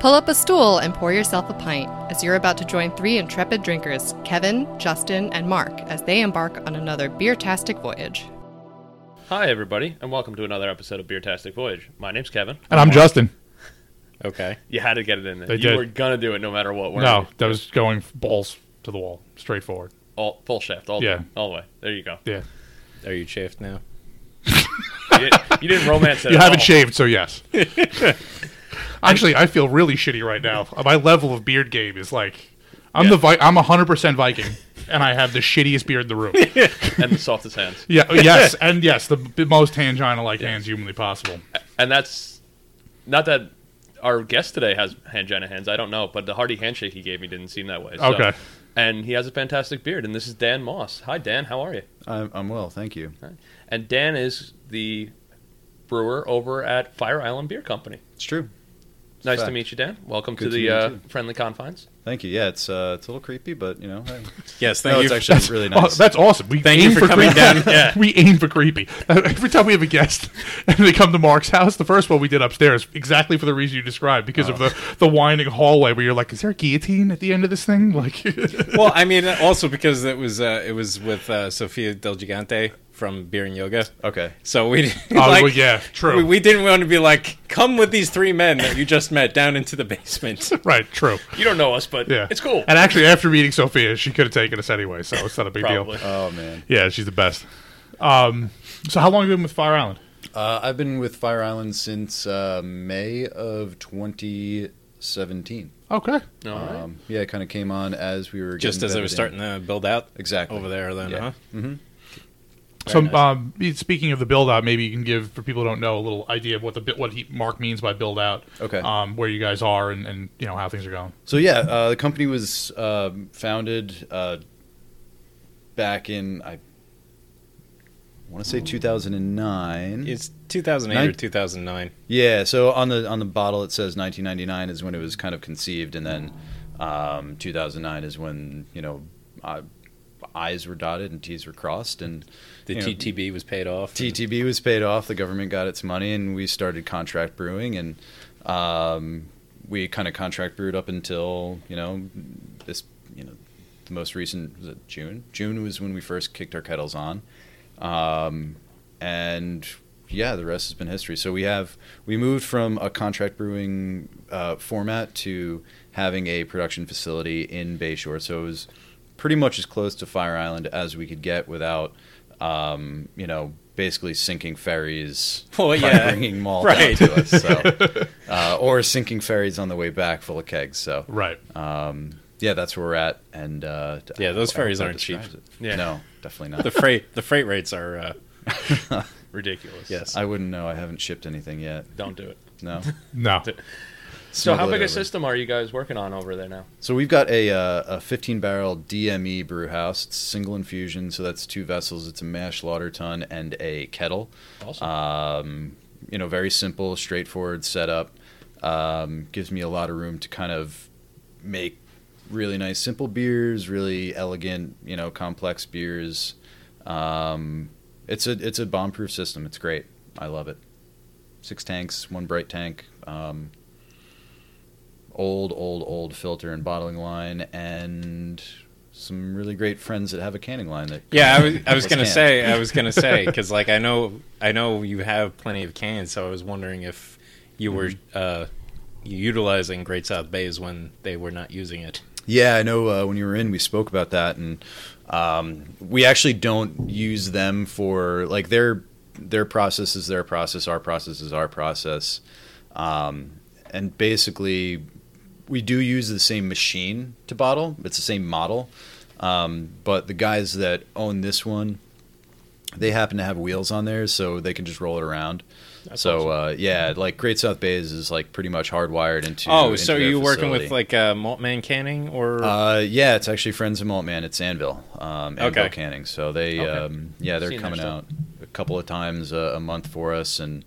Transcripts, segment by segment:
Pull up a stool and pour yourself a pint as you're about to join three intrepid drinkers, Kevin, Justin, and Mark, as they embark on another beer-tastic voyage. Hi, everybody, and welcome to another episode of Beertastic Voyage. My name's Kevin. And I'm Justin. Okay. You had to get it in there. They you did. were gonna do it no matter what. weren't No, you? that was going balls to the wall, straight forward. all full shaft, all Yeah. the, all the way. There you go. Yeah. Are you chafed now? You didn't, you didn't romance it. You at haven't all. shaved, so yes. Actually, I feel really shitty right now. My level of beard game is like, I'm Yeah. the Vi- I'm 100% Viking, and I have the shittiest beard in the room. and the softest hands, Yeah, oh, yes, and yes, the b- most angina like hands humanly possible. and that's not that our guest today has angina hands. I don't know, but the hearty handshake he gave me didn't seem that way. so- Okay. And he has a fantastic beard, and this is Dan Moss. Hi, Dan. How are you? I'm, I'm well, thank you. And Dan is the brewer over at Fire Island Beer Company. It's true. Nice to meet you, Dan. Welcome Good to to the meet uh, friendly confines. Thank you. Yeah, it's uh, it's a little creepy, but you know, hey. Yes, thank no, you. it's actually really Oh, nice. that's awesome. We Thank aim you for coming creepy. down. Yeah. we aim for creepy. Every time we have a guest and they come to Mark's house, the first one we did upstairs, exactly for the reason you described, because of the, the winding hallway where you're like, is there a guillotine at the end of this thing? Like, well, I mean, also because it was uh, it was with uh, Sofia Del Gigante from Beer and Yoga. okay. So we oh, like, well, yeah, true. we, we didn't want to be like, come with these three men that you just met down into the basement. right, true. You don't know us, but Yeah, it's cool. And actually, after meeting Sophia, she could have taken us anyway, so it's not a big deal. Oh man. Yeah, she's the best. Um, so how long have you been with Fire Island? Uh, I've been with Fire Island since uh, May of 2017. Okay. All right. Um, yeah, it kind of came on as we were just getting as it was bedded in. starting to build out exactly over there, then, Yeah. huh? hmm So, nice. um, speaking of the build out, maybe you can give for people who don't know a little idea of what the what he, Mark means by build out. Okay. Um, where you guys are and, and you know how things are going. So yeah, uh, the company was um founded uh, back in I want to say 2009. It's 2008 or 2009. Yeah, so on the on the bottle it says 1999 is when it was kind of conceived, and then um, 2009 is when you know uh, I's were dotted and T's were crossed, and The you know, TTB was paid off. TTB was paid off. The government got its money, and we started contract brewing, and um, we kind of contract brewed up until you know this you know the most recent was it June. June was when we first kicked our kettles on, um, and yeah, the rest has been history. So we have we moved from a contract brewing uh, format to having a production facility in Bayshore. So it was pretty much as close to Fire Island as we could get without, um, you know, basically sinking ferries Well, by yeah. bringing malt Right. out to us. So, uh, or sinking ferries on the way back full of kegs. So Right. um, yeah, that's where we're at. And uh, Yeah, those ferries aren't cheap. it. Yeah. No, definitely not. The freight the freight rates are uh, Ridiculous. yes. I wouldn't know. I haven't shipped anything yet. Don't do it. No. No. So, how big a system are you guys working on over there now? So we've got a uh, a 15 barrel DME brew house. It's single infusion, so that's two vessels. It's a mash lauter tun and a kettle. Awesome. Um, you know, very simple, straightforward setup. Um, gives me a lot of room to kind of make really nice, simple beers, really elegant, you know, complex beers. Um, it's a it's a bomb proof system. It's great. I love it. Six tanks, one bright tank. Um, old, old, old filter and bottling line, and some really great friends that have a canning line. That Yeah, I was, I was gonna can. say, I was gonna say, because like I know, I know you have plenty of cans, so I was wondering if you were uh, utilizing Great South Bays when they were not using it. Yeah, I know. Uh, when you were in, we spoke about that, and um, we actually don't use them for like their their process is their process, our process is our process, um, and basically we do use the same machine to bottle. It's the same model, um, but the guys that own this one, they happen to have wheels on there, so they can just roll it around. That's so uh, yeah, like Great South Bays is like pretty much hardwired into. oh, into so are their you working with like uh, Maltman canning or? Uh, yeah, it's actually Friends of Maltman. It's Anvil, um, Anvil Okay. Canning. So they, Okay. um, yeah, they're Seen coming out a couple of times a, a month for us. And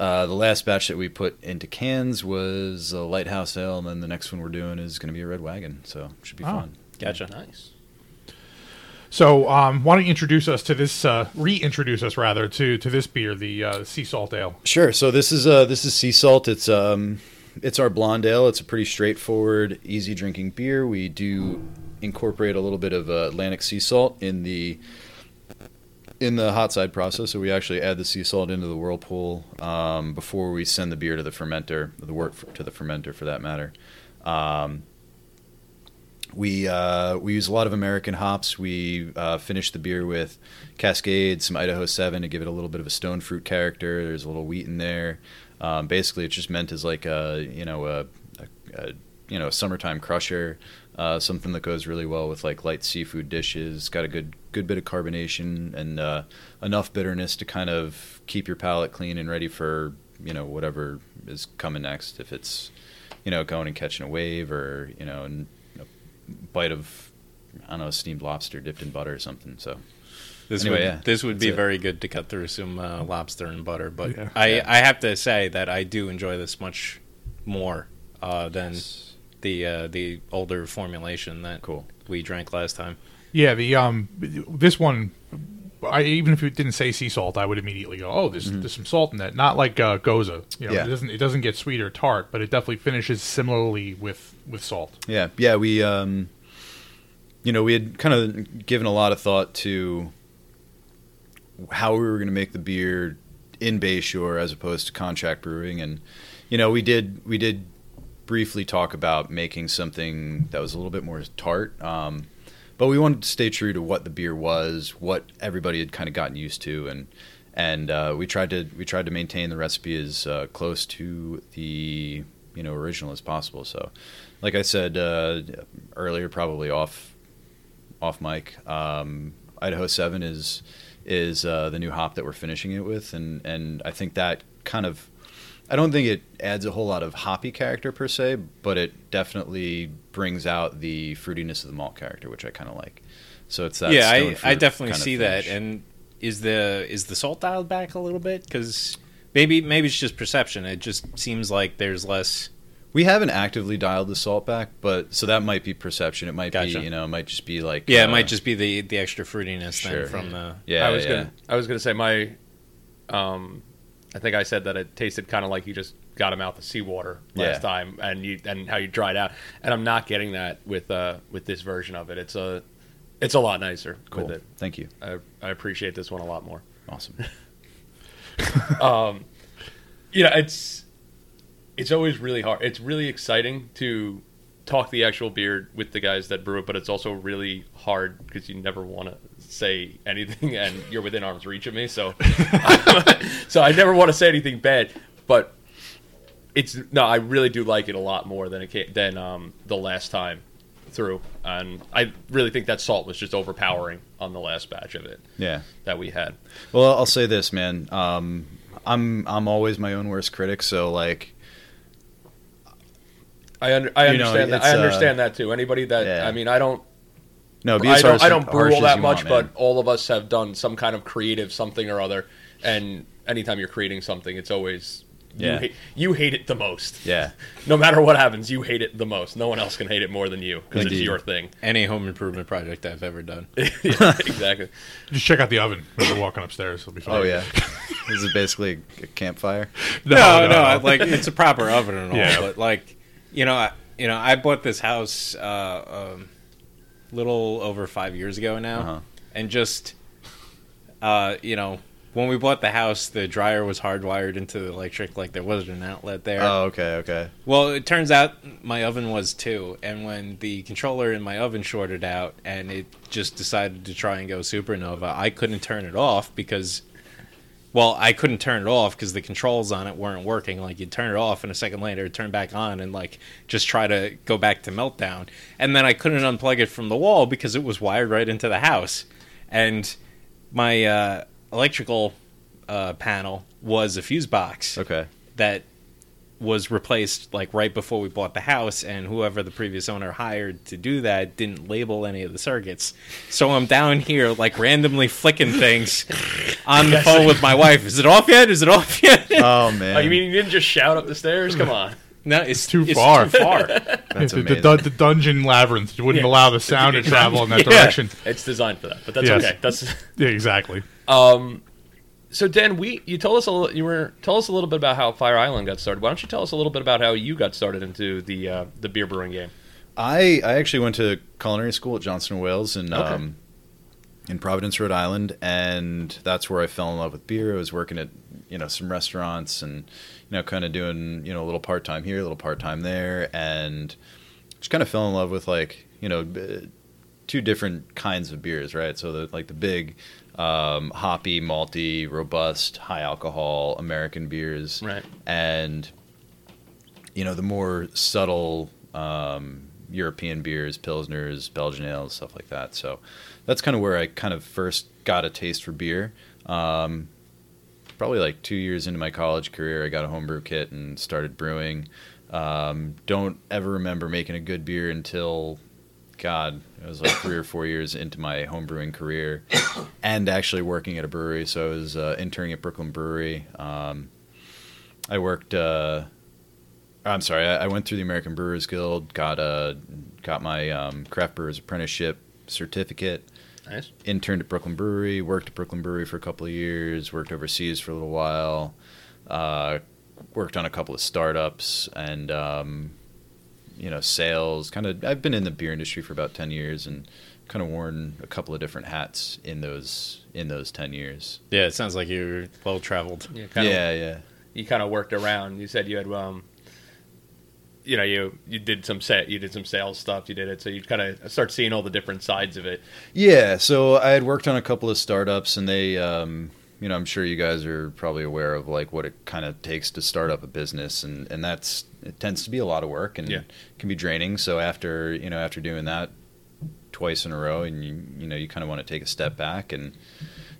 uh, the last batch that we put into cans was a Lighthouse Ale, and then the next one we're doing is going to be a Red Wagon. So it should be Oh. fun. gotcha. Nice. So, um, why don't you introduce us to this? Uh, reintroduce us rather to to this beer, the uh, sea salt ale. Sure. So this is uh, this is sea salt. It's um, it's our blonde ale. It's a pretty straightforward, easy drinking beer. We do incorporate a little bit of uh, Atlantic sea salt in the in the hot side process. So we actually add the sea salt into the whirlpool um, before we send the beer to the fermenter, the wort to the fermenter for that matter. Um, we uh, we use a lot of American hops. We uh, finish the beer with Cascade, some Idaho Seven to give it a little bit of a stone fruit character. There's a little wheat in there. Um, basically, it's just meant as like a you know a, a, a you know a summertime crusher, uh, something that goes really well with like light seafood dishes. Got a good good bit of carbonation and uh, enough bitterness to kind of keep your palate clean and ready for you know whatever is coming next. If it's you know going and catching a wave or you know a bite of I don't know steamed lobster dipped in butter or something. So This Anyway, would yeah, this would be it. very good to cut through some uh, lobster and butter, but Yeah. I Yeah. I have to say that I do enjoy this much more uh, than the uh, the older formulation that Cool. we drank last time. Yeah, the um, this one, I even if it didn't say sea salt, I would immediately go, oh, there's there's some salt in that. Not like uh, gose, you know, Yeah. it doesn't it doesn't get sweet or tart, but it definitely finishes similarly with with salt. Yeah, yeah, we um, you know, we had kind of given a lot of thought to how we were going to make the beer in Bayshore as opposed to contract brewing, and you know, we did we did briefly talk about making something that was a little bit more tart. Um, but we wanted to stay true to what the beer was, what everybody had kind of gotten used to, and and uh, we tried to we tried to maintain the recipe as uh, close to the you know original as possible. So, like I said uh, earlier, probably off off mic, um, Idaho Seven is is uh, the new hop that we're finishing it with, and and I think that kind of I don't think it adds a whole lot of hoppy character per se, but it definitely brings out the fruitiness of the malt character, which I kind of like. So it's that yeah, I, I definitely see that. And is the is the salt dialed back a little bit? Because maybe maybe it's just perception. It just seems like there's less. we haven't actively dialed the salt back, but so that might be perception. It might Gotcha. be you know it might just be like Yeah, it uh, might just be the the extra fruitiness Sure. then from the. yeah I was yeah. gonna I was gonna say my um I think I said that it tasted kind of like you just got him out of seawater last Yeah. time and you and how you dried out and I'm not getting that with uh with this version of it. It's a it's a lot nicer cool. with it. Thank you. I, I appreciate this one a lot more. Awesome. um, you know, it's it's always really hard. It's really exciting to talk the actual beer with the guys that brew it, but it's also really hard because you never want to say anything, and you're within arm's reach of me. So, so I never want to say anything bad, but it's no, I really do like it a lot more than it than um, the last time through, and I really think that salt was just overpowering on the last batch of it Yeah. that we had. Well, I'll say this, man. Um, I'm I'm always my own worst critic, so like I under, I You know, understand that. I uh, understand that too. Anybody that yeah. I mean, I don't. No, be I don't, I don't brew all that much, want, but all of us have done some kind of creative something or other. And anytime you're creating something, it's always you, hate, you hate it the most. yeah, No matter what happens, you hate it the most. No one else can hate it more than you because it's your thing. Any home improvement project I've ever done. yeah, exactly. Just check out the oven when you're walking upstairs. It'll be fine. oh yeah. this is basically a campfire. no, no, I- like it's a proper oven and all, Yeah. but like you know, I, you know, I bought this house uh, um, little over five years ago now, Uh-huh. and just uh, you know, when we bought the house, the dryer was hardwired into the electric, like there wasn't an outlet there. Oh, okay, okay. Well, it turns out my oven was too, and when the controller in my oven shorted out and it just decided to try and go supernova, I couldn't turn it off because, well, I couldn't turn it off because the controls on it weren't working. Like you'd turn it off, and a second later it turned back on, and like just try to go back to meltdown, and then I couldn't unplug it from the wall because it was wired right into the house, and my uh, electrical uh, panel was a fuse box Okay. that was replaced like right before we bought the house and whoever the previous owner hired to do that didn't label any of the circuits so i'm down here like randomly flicking things on the phone with my wife is it off yet is it off yet Oh man. Oh, you mean you didn't just shout up the stairs? Come on. no it's Too it's far. too far That's the, the, the, the dungeon labyrinth wouldn't Yeah. allow the sound to travel in that Yeah. direction. It's designed for that, but that's Yes. okay. That's Yeah, exactly. Um, so Dan, we you told us a little, you were tell us a little bit about how Fire Island got started. Why don't you tell us a little bit about how you got started into the uh, the beer brewing game? I I actually went to culinary school at Johnson and Wales in Okay. um, in Providence, Rhode Island, and that's where I fell in love with beer. I was working at you know some restaurants and you know kind of doing you know a little part time here, a little part time there, and just kind of fell in love with like you know two different kinds of beers, right? So the like the big um, hoppy, malty, robust, high alcohol American beers, Right. and you know the more subtle um, European beers, pilsners, Belgian ales, stuff like that. So that's kind of where I kind of first got a taste for beer. Um, probably like two years into my college career, I got a homebrew kit and started brewing. Um, don't ever remember making a good beer until, God, it was like three or four years into my homebrewing career, and actually working at a brewery. So I was uh, interning at Brooklyn Brewery. Um, I worked. Uh, I'm sorry. I, I went through the American Brewers Guild. Got a got my um, craft brewer's apprenticeship certificate. Nice. Interned at Brooklyn Brewery. Worked at Brooklyn Brewery for a couple of years. Worked overseas for a little while. Uh, worked on a couple of startups and um, you know sales. Kind of. I've been in the beer industry for about ten years and kind of worn a couple of different hats in those in those ten years. Yeah, it sounds like you're well traveled. Yeah, kind of, yeah, yeah. You kind of worked around. You said you had um, you know, you you did some set, you did some sales stuff. You did it, so you kind of start seeing all the different sides of it. Yeah, so I had worked on a couple of startups, and they, um, you know, I'm sure you guys are probably aware of like what it kind of takes to start up a business, and and that's it tends to be a lot of work and Yeah. can be draining. So after you know after doing that twice in a row, and you you know you kind of want to take a step back, and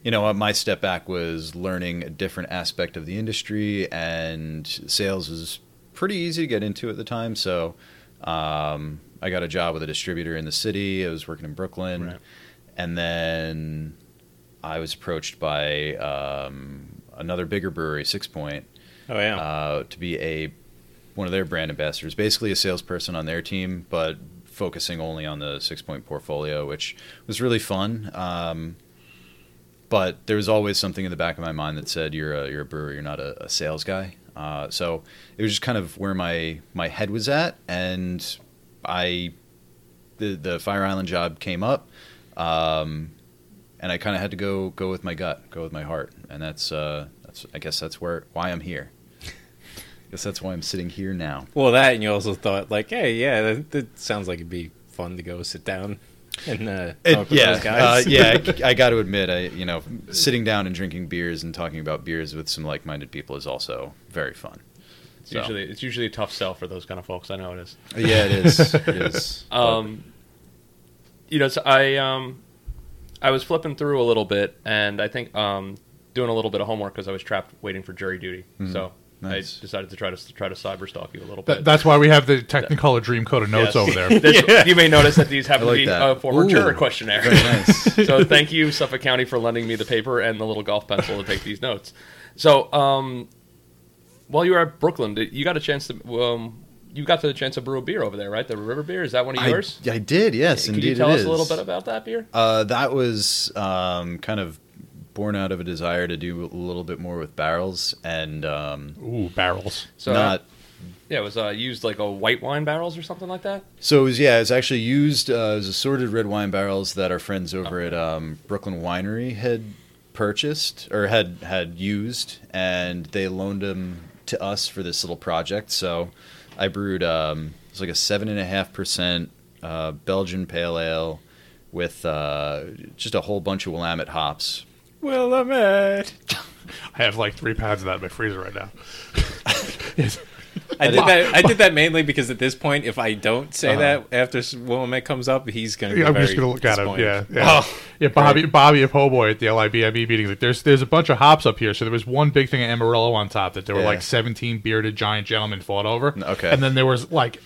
you know my step back was learning a different aspect of the industry, and sales was pretty easy to get into at the time, so. Um, I got a job with a distributor in the city. I was working in Brooklyn Right. and then I was approached by um, another bigger brewery, Sixpoint, Oh yeah. uh, to be a one of their brand ambassadors, basically a salesperson on their team, but focusing only on the Sixpoint portfolio, which was really fun. Um, but there was always something in the back of my mind that said, "You're a you're a brewer. You're not a, a sales guy." Uh, so it was just kind of where my my head was at, and I the the Fire Island job came up, um, and I kind of had to go go with my gut, go with my heart, and that's uh, that's I guess that's where why I'm here. I guess that's why I'm sitting here now. well, that and you also thought like, hey, yeah, that, that sounds like it'd be fun to go sit down and uh, It- talk with yeah, those guys. Uh, yeah. I, I got to admit, I you know, sitting down and drinking beers and talking about beers with some like-minded people is also very fun. It's So- usually it's usually a tough sell for those kind of folks. I know it is. Yeah, it is. It is. Um, you know, so I um, I was flipping through a little bit, and I think um, doing a little bit of homework because I was trapped waiting for jury duty. So Nice. I decided to try to try to cyber stalk you a little That, bit. that's why we have the Technicolor Dreamcoat of notes Yes. over there. This- You may notice that these happen I to like be that. a former Ooh. juror questionnaire. Very nice. so thank you, Suffolk County, for lending me the paper and the little golf pencil to take these notes. So um, while you were at Brooklyn, did- you got a chance to um, you got the chance to brew a beer over there, right? The River Beer is that one of I, yours? I did. Yes, Can indeed. you tell it us is. a little bit about that beer? Uh, that was um, kind of born out of a desire to do a little bit more with barrels and um, Ooh, barrels. So not. yeah, it was uh, used like a white wine barrels or something like that. So it was yeah, it's actually used uh, as assorted red wine barrels that our friends over at um, Brooklyn Winery had purchased or had had used, and they loaned them to us for this little project. So I brewed um, it was like a seven and a half percent uh, Belgian pale ale with uh, just a whole bunch of Willamette hops. Willamette. I have like three pounds of that in my freezer right now. Yes. I did that. I did that mainly because at this point, if I don't say Uh-huh. that after Willamette comes up, he's going to. be I'm very just gonna look at him. Yeah, yeah. Oh, yeah. Bobby, Bobby of Hoboy at the LIBME meeting. Like, there's there's a bunch of hops up here. So there was one big thing of Amarillo on top that there were Yeah. like 17 bearded giant gentlemen fought over. Okay. and then there was like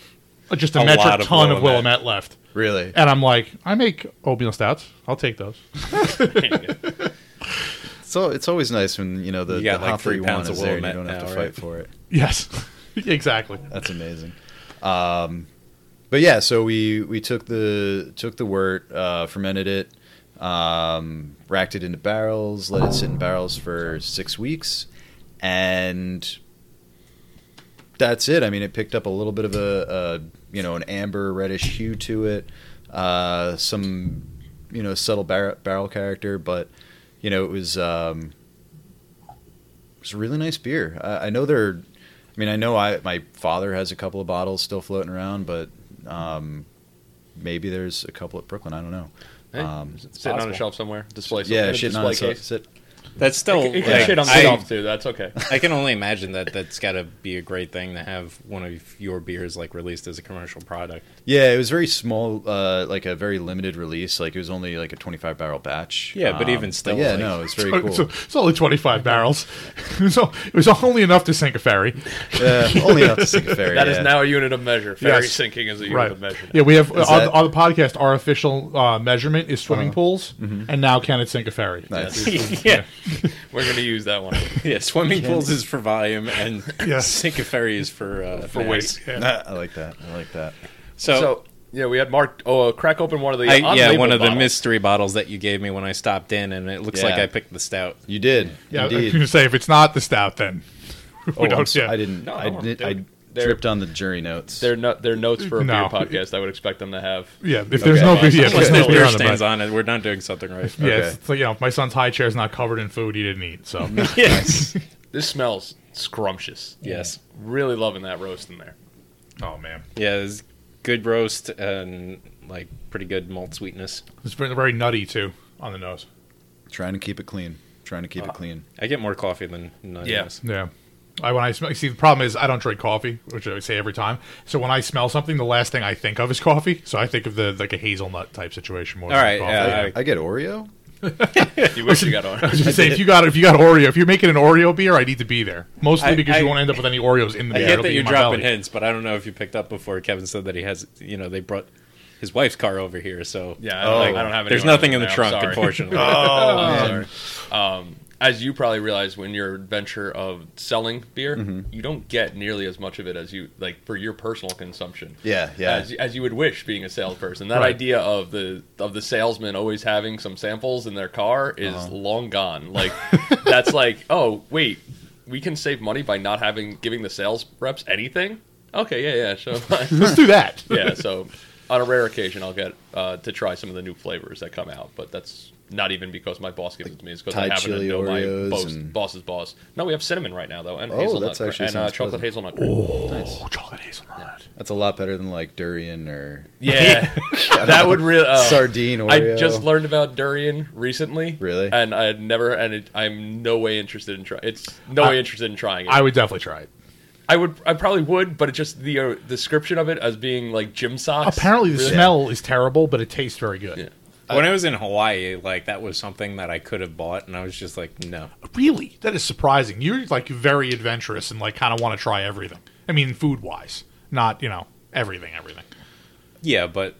just a, A metric of ton of Willamette. Willamette left. Really? And I'm like, I make oatmeal stouts. I'll take those. So it's always nice when you know the, You got the like hop three you want pounds is of there and you don't have to now, fight right? for it. Yes, exactly. That's amazing. Um, but yeah, so we we took the took the wort, uh, fermented it, Um, racked it into barrels, let it sit in barrels for six weeks, and that's it. I mean, it picked up a little bit of a, a you know an amber reddish hue to it, uh, some you know subtle bar- barrel character, but you know it was um, it was a really nice beer. I, I know they're. I mean, I know I my father has a couple of bottles still floating around, but um, maybe there's a couple at Brooklyn. I don't know. Hey, Um, sitting on a shelf somewhere, display. yeah, in a on display it, case. sit- That's still. It can like, shit on I- shelf too. That's okay. I can only imagine that that's got to be a great thing to have one of your beers like released as a commercial product. Yeah, it was very small, uh, like a very limited release. Like it was only like a 25 barrel batch. Yeah, but even still, yeah, like- no, it's very So- cool. so it's only 25 barrels. so it was only enough to sink a ferry. Yeah, only enough to sink a ferry. That is yeah. now a unit of measure. Ferry Yes. sinking is a unit Right. of measure. Yeah, we have Is on, that- on the podcast. Our official uh, measurement is swimming pools, and now can it sink a ferry? Nice. yeah, We're going to use that one. yeah. Swimming pools is for volume, and Yeah. sink a ferry is for uh, For mass. weight. I like that. I like that. So, So, yeah, we had Mark. Oh, uh, crack open one of the I, yeah, one of the mystery bottles that you gave me when I stopped in, and it looks like I picked the stout. You did. Yeah, I was going to say if it's not the stout, then we Oh, I'm don't. so- yeah. I didn't. No, I, no, did, dude. I They're- tripped on the jury notes. Their no, their notes for a No. beer podcast. I would expect them to have. Yeah, if there's no beer, yeah, there's no beer beer on the stains on it. We're not doing something right. Yeah, Okay. it's, it's like, you know, my son's high chair is not covered in food he didn't eat. So yes. This smells scrumptious. Yes. Really loving that roast in there. oh man, Yeah, it's good roast and like pretty good malt sweetness. it's very, very nutty too on the nose. trying to keep it clean. Trying to Uh, keep it clean. I get more coffee than none. Yeah. Yeah. I when I smell, see the problem is I don't drink coffee, which I say every time. So when I smell something, the last thing I think of is coffee. So I think of the like a hazelnut type situation more. All than right, coffee. yeah, I get Oreo. You wish you got Oreo. I was gonna say if you got if you got Oreo, if you're making an Oreo beer, I need to be there. Mostly I- because you won't end up with any Oreos in the I beer. get It'll that you're dropping belly. hints, but I don't know if you picked up before. Kevin said that he has, you know, they brought his wife's car over here, so Yeah, I don't, Oh. I don't have. there's nothing in the now, trunk, sorry. unfortunately. Oh, man. sorry. Um, as you probably realize, when your adventure of selling beer, Mm-hmm. you don't get nearly as much of it as you like for your personal consumption. Yeah, yeah. As, as you would wish, being a salesperson, that Right. idea of the of the salesman always having some samples in their car is Uh-huh. long gone. Like that's like, oh wait, we can save money by not having giving the sales reps anything. Okay, yeah, yeah, sure. Let's do that. yeah, so on a rare occasion, I'll get uh, to try some of the new flavors that come out, but that's not even because my boss gives it to me. It's because I Thai happen to know Oreos my boss, and- boss's boss. No, we have cinnamon right now though, and Oh, hazelnut that's actually and uh, chocolate pleasant. hazelnut. cream. Nice. Oh, chocolate hazelnut. That's a lot better than like durian or Yeah, that would really uh, sardine Oreo. I just learned about durian recently. Really? And I had never, and it, I'm no way interested in trying. It's no I- way interested in trying it. I would definitely try it. I would, I probably would, but it just the uh, description of it as being like gym socks. Apparently, the really- smell is terrible, but it tastes very good. Yeah. Uh, when I was in Hawaii, like that was something that I could have bought, and I was just like, no. Really, that is surprising. You're like very adventurous and like kind of want to try everything. I mean, food wise, not you know everything, everything. Yeah, but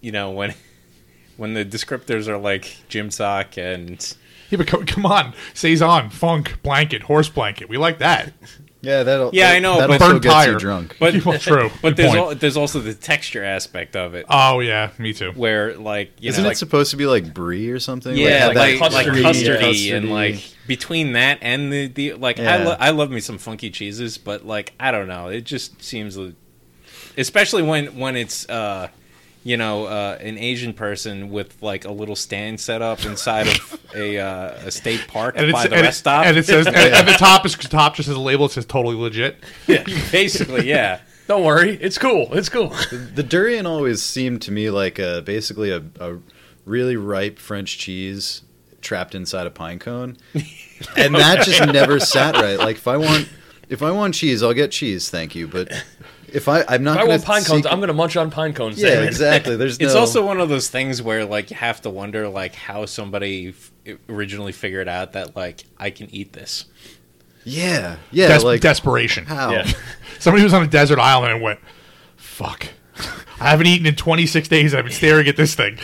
you know when when the descriptors are like gym sock and Yeah, but co- come on, saison, funk, blanket, horse blanket. We like that. yeah, that'll Yeah, that- I know, That'll but- still get tire. you drunk. but Well, true. but there's al- there's also the texture aspect of it Oh yeah, me too. where like you Isn't know, it supposed to be like brie or something? yeah, have like, that like, custardy- custardy and like between that and the, the like I, lo- I love me some funky cheeses, but like I don't know, it just seems, especially when when it's uh you know uh, an Asian person with like a little stand set up inside of a uh, a state park And, by the and, rest stop. and it says and at the top is top just has a label that says totally legit. Yeah, basically yeah. Don't worry, it's cool. It's cool. The durian always seemed to me like a basically a, a really ripe French cheese trapped inside a pine cone, and that just never sat right. Like if I want if I want cheese, I'll get cheese, thank you. But if I I'm not If I gonna want pine cones, seek- I'm gonna munch on pine cones. yeah exactly. There's It's also one of those things where like you have to wonder like how somebody f- originally figured out that like I can eat this. yeah yeah Des- like desperation. how Yeah. Somebody was on a desert island and went, "Fuck." I haven't eaten in 26 days. I've been staring at this thing.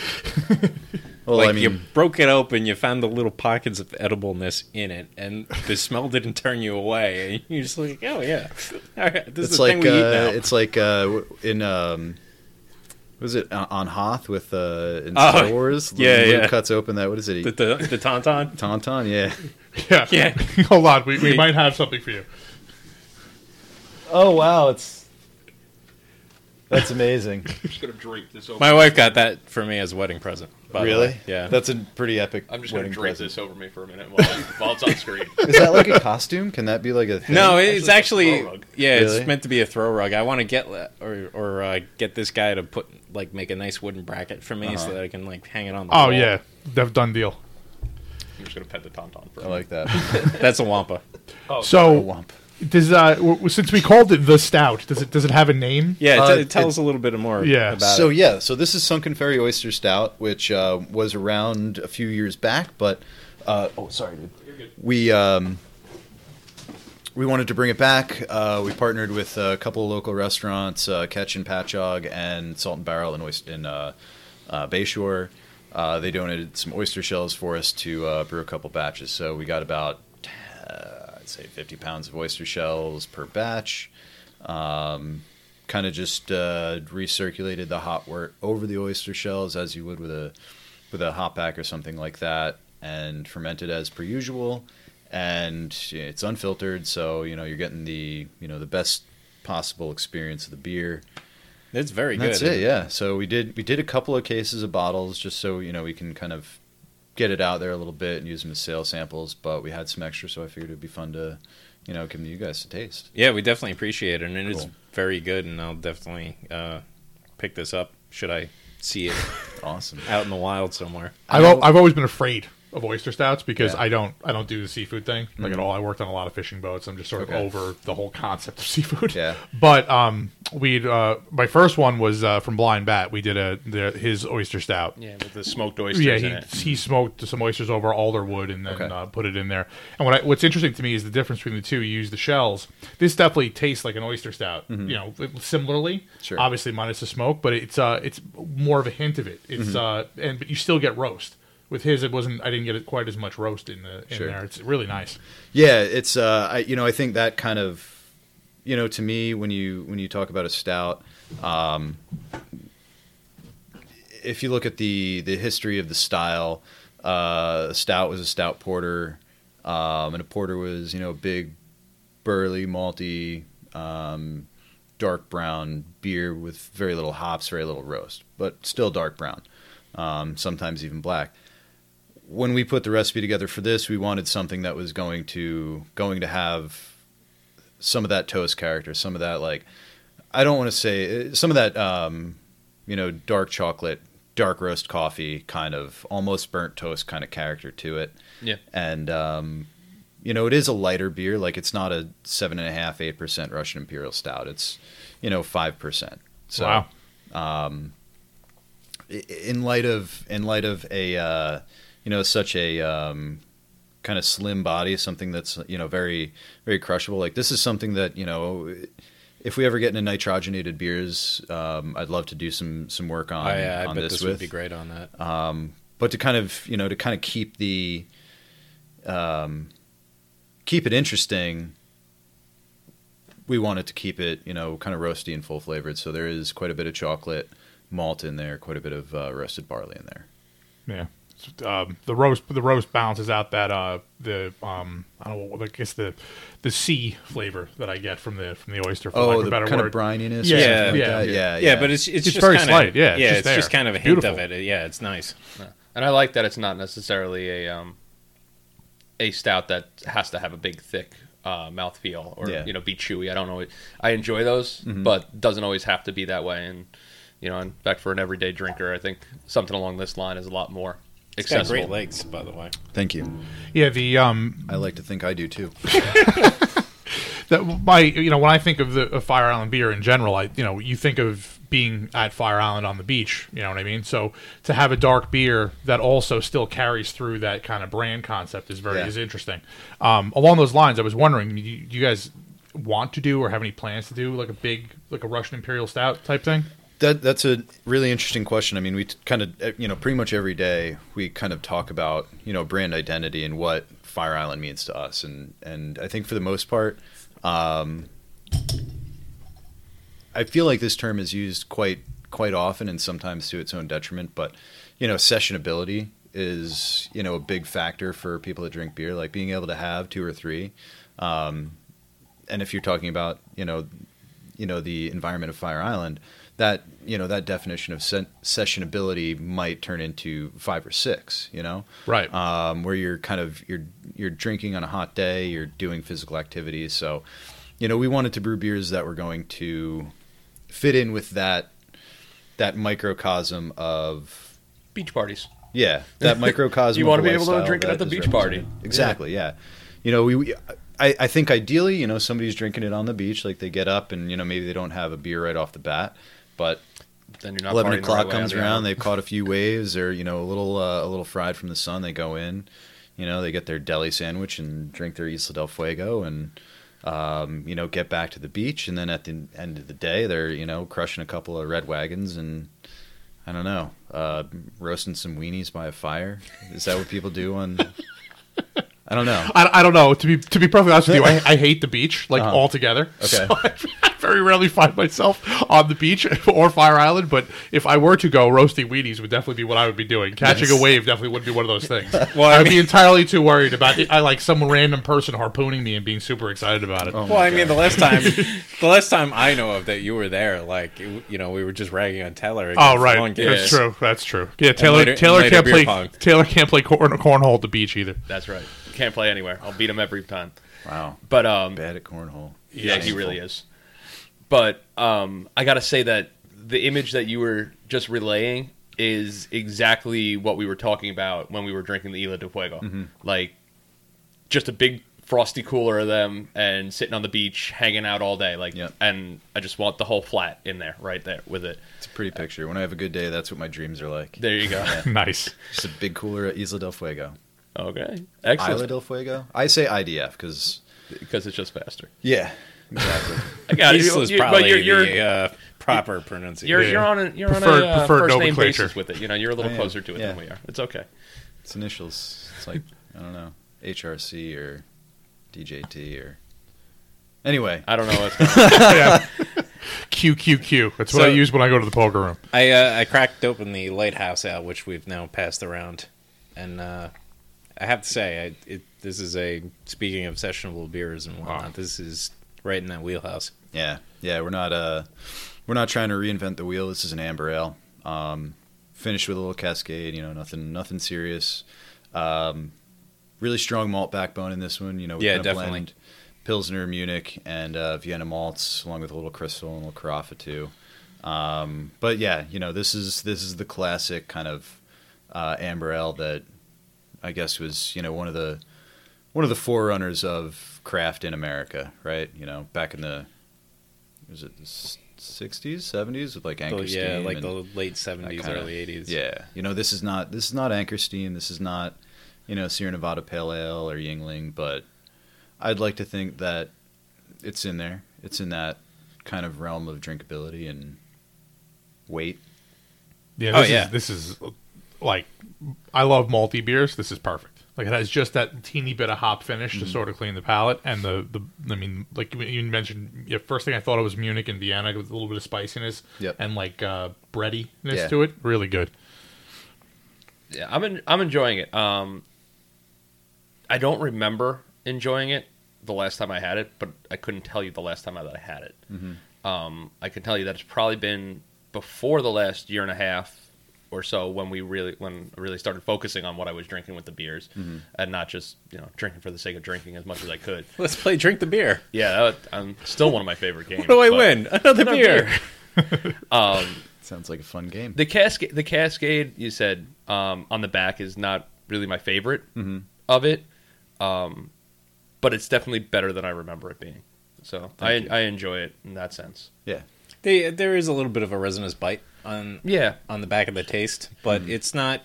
Well like I mean you broke it open, you found the little pockets of edibleness in it, and the smell didn't turn you away. And you're just like, oh yeah, all right, this is it's the thing like we eat uh, now. it's like uh, in um, Was it uh, on Hoth with uh, in Oh, Star Wars? yeah, Luke yeah. cuts open that. What is it? The, the, the tauntaun. Tauntaun, yeah. Yeah. Yeah. Hold on. We, we might have something for you. Oh wow, it's that's amazing. I'm just gonna drape this over. My wife got that for me as a wedding present. by the really? way. Yeah. That's a pretty epic. I'm just gonna wedding drape present. this over me for a minute while, while it's on screen. Is that like a costume? Can that be like a? Thing? no, it's Actually, actually it's a throw rug. yeah, Really? it's meant to be a throw rug. I want to get le- or or uh, get this guy to put like make a nice wooden bracket for me Uh-huh. so that I can like hang it on. the Oh wall. yeah, Def- done deal. I'm just gonna pet the tauntaun for a I minute. like that. that's a wampa. Oh, So Womp. Does uh w- since we called it the stout, does it does it have a name? Yeah, Uh, t- it tells it- a little bit more. Yeah. about So it. yeah, so this is Sunken Ferry Oyster Stout, which uh, was around a few years back, but uh, oh sorry, dude. We um, we wanted to bring it back. Uh, we partnered with a couple of local restaurants, uh, Catch and Patchogue and Salt and Barrel in, Oyster, in uh, uh, Bayshore. Uh, they donated some oyster shells for us to uh, brew a couple batches. So we got about uh, I'd say 50 pounds of oyster shells per batch. Um, kind of just uh, recirculated the hot wort over the oyster shells as you would with a with a hot pack or something like that, and fermented as per usual. And it's unfiltered, so you know you're getting the you know the best possible experience of the beer. it's very And good. That's it, yeah. So we did we did a couple of cases of bottles just so you know we can kind of get it out there a little bit and use them as sale samples. But we had some extra, so I figured it'd be fun to you know give them to you guys to taste. Yeah, we definitely appreciate it, and it is Cool. very good. And I'll definitely uh, pick this up should I see it Awesome. out in the wild somewhere. I've al- I've always been afraid of oyster stouts because Yeah. I don't I don't do the seafood thing like Mhm. at all. I worked on a lot of fishing boats. I'm just sort of Okay. over the whole concept of seafood. Yeah. But um, we uh, my first one was uh, from Blind Bat. We did a the, his oyster stout. Yeah, with the smoked oysters Yeah, he, he smoked some oysters over alderwood and then Okay. uh, put it in there. And what I, what's interesting to me is the difference between the two. You use the shells. This definitely tastes like an oyster stout. You know, similarly. Mm-hmm. Sure. Obviously minus the smoke, but it's uh it's more of a hint of it. It's Mm-hmm. uh and but you still get roast. With his, it wasn't. I didn't get it quite as much roast in the in Sure. there. It's really nice. Yeah, it's uh, I, you know, I think that kind of, you know, to me when you when you talk about a stout, um, if you look at the the history of the style, uh, a stout was a stout porter, um, and a porter was you know big, burly, malty, um, dark brown beer with very little hops, very little roast, but still dark brown, um, sometimes even black when we put the recipe together for this, we wanted something that was going to going to have some of that toast character, some of that like I don't want to say some of that um, you know dark chocolate, dark roast coffee kind of almost burnt toast kind of character to it, Yeah. and um, you know it is a lighter beer. Like it's not a seven and a half, eight percent Russian Imperial Stout. It's you know five percent. So wow. um, in light of in light of a uh, you know such a um, kind of slim body, something that's you know very very crushable. Like this is something that you know. If we ever get into nitrogenated beers, um, I'd love to do some some work on, I, uh, I on bet this, this with. would be great on that. Um, but to kind of you know to kind of keep the um, keep it interesting, we wanted to keep it you know kind of roasty and full flavored. So there is quite a bit of chocolate malt in there, quite a bit of uh, roasted barley in there. Yeah. Um, the roast the roast balances out that uh the um I don't know I guess the the sea flavor that I get from the from the oyster for lack Oh, of a the better kind word. of brininess. Yeah, or yeah, like yeah, that. yeah. yeah, yeah, but it's it's, It's just very kinda, slight, yeah, it's yeah, just it's just kind of a hint Beautiful. of it. Yeah, it's nice. And I like that it's not necessarily a um, a stout that has to have a big thick uh, mouthfeel or Yeah. you know be chewy. I don't know. I enjoy those, Mhm. but doesn't always have to be that way. And you know, in fact, for an everyday drinker, I think something along this line is a lot more It's got accessible. great legs, by the way. Thank you. yeah, the um I like to think I do too. that my you know when I think of the of Fire Island beer in general, I you know you think of being at Fire Island on the beach. You know what I mean? So to have a dark beer that also still carries through that kind of brand concept is very Yeah. is interesting. Um, along those lines, I was wondering, do you, do you guys want to do or have any plans to do like a big like a Russian Imperial Stout type thing? That that's a really interesting question. I mean, we kind of you know pretty much every day we kind of talk about you know brand identity and what Fire Island means to us, and and I think for the most part, um, I feel like this term is used quite quite often, and sometimes to its own detriment. But you know, sessionability is you know a big factor for people that drink beer. Like being able to have two or three, um, and if you're talking about you know, you know the environment of Fire Island, that you know that definition of se- sessionability might turn into five or six. You know, Right. um, where you're kind of you're you're drinking on a hot day, you're doing physical activities. So, you know, we wanted to brew beers that were going to fit in with that that microcosm of Beach parties. yeah, that microcosm. You wanna be able to drink it at the beach party. Exactly. Yeah. You know, we. we I, I think ideally, you know, somebody's drinking it on the beach, like they get up and you know maybe they don't have a beer right off the bat, but Then you're not eleven o'clock right comes around, they've caught a few waves, or you know, a little uh, a little fried from the sun. They go in, you know, they get their deli sandwich and drink their Isla del Fuego, and um, you know, get back to the beach. And then at the end of the day, they're you know crushing a couple of red wagons and I don't know, uh, roasting some weenies by a fire. Is that what people do on? I don't know. I, I don't know. To be to be perfectly honest with you, I, I hate the beach like Uh-huh. altogether. Okay. So I, I very rarely find myself on the beach or Fire Island. But if I were to go, roasting weenies would definitely be what I would be doing. Catching a wave definitely wouldn't be one of those things. Well, I I'd be entirely too worried about it. I like some random person harpooning me and being super excited about it. Oh. Well, I mean, the last time, the last time I know of that you were there, like it- you know, we were just ragging on Taylor. Oh against right, one that's game. true. That's true. Yeah, Taylor. later- and Taylor later can't beer play. pong. Taylor can't play corn, cornhole at the beach either. That's right. Can't play anywhere. I'll beat him every time. Wow, But um, bad at cornhole. Yeah, he really is. But um, I got to say that the image that you were just relaying is exactly what we were talking about when we were drinking the Isla de Fuego. Mm-hmm. Like, just a big frosty cooler of them and sitting on the beach, hanging out all day. Like, Yep. and I just want the whole flat in there, right there with it. It's a pretty picture. When I have a good day, that's what my dreams are like. There you go. nice. Just a big cooler at Isla del Fuego. Okay, Isla excellent. del Fuego. I say IDF because Because it's just faster. yeah, exactly. I got it. Isla's probably but you're, you're, the uh, proper pronunciation. you're, Yeah. you're on a you're Preferred- on a uh, preferred first name nomenclature. basis with it. You know, you're a little closer to it yeah. than we are. It's okay. it's initials. It's like I don't know HRC or DJT or anyway. I don't know what's going on. yeah. QQQ. That's what So- I use when I go to the poker room. I uh, I cracked open the lighthouse out, which we've now passed around, and uh, I have to say, I, it, this is a speaking of sessionable beers and whatnot. Wow. This is right in that wheelhouse. Yeah, yeah. We're not uh, we're not trying to reinvent the wheel. This is an amber ale. Um, finished with a little cascade. You know, nothing nothing serious. Um, really strong malt backbone in this one. You know, Yeah, definitely. Pilsner, Munich, and uh, Vienna malts, along with a little crystal and a little carafa too. Um, but yeah, you know, this is this is the classic kind of uh, amber ale that I guess was you know one of the one of the forerunners of craft in America, right? You know, back in the was it the sixties, seventies with like oh, So, Anchor yeah, Steam like and the late seventies, kinda- early eighties. Yeah, you know, this is not this is not Anchor Steam. This is not you know Sierra Nevada Pale Ale or Yuengling, but I'd like to think that it's in there. It's in that kind of realm of drinkability and weight. Yeah, Oh, yeah. Is, this is like I love malty beers. This is perfect. Like it has just that teeny bit of hop finish to sort of clean the palate, and the the I mean, like you mentioned, yeah, first thing I thought it was Munich and Vienna with a little bit of spiciness Yep. and like uh, breadiness Yeah. to it. Really good. Yeah, I'm en- I'm enjoying it. Um, I don't remember enjoying it the last time I had it, but I couldn't tell you the last time that I had it. Um, I can tell you that it's probably been before the last year and a half or so when we really when I really started focusing on what I was drinking with the beers and not just you know drinking for the sake of drinking as much as I could. Let's play drink the beer. Yeah, that, I'm still one of my favorite games. What do I win? Another beer. Um, Sounds like a fun game. the cascade, the cascade you said um, on the back is not really my favorite of it, um, but it's definitely better than I remember it being. So I, you. I enjoy it in that sense. yeah, They, there is a little bit of a resinous bite on Yeah, on the back of the taste, but Hmm. it's not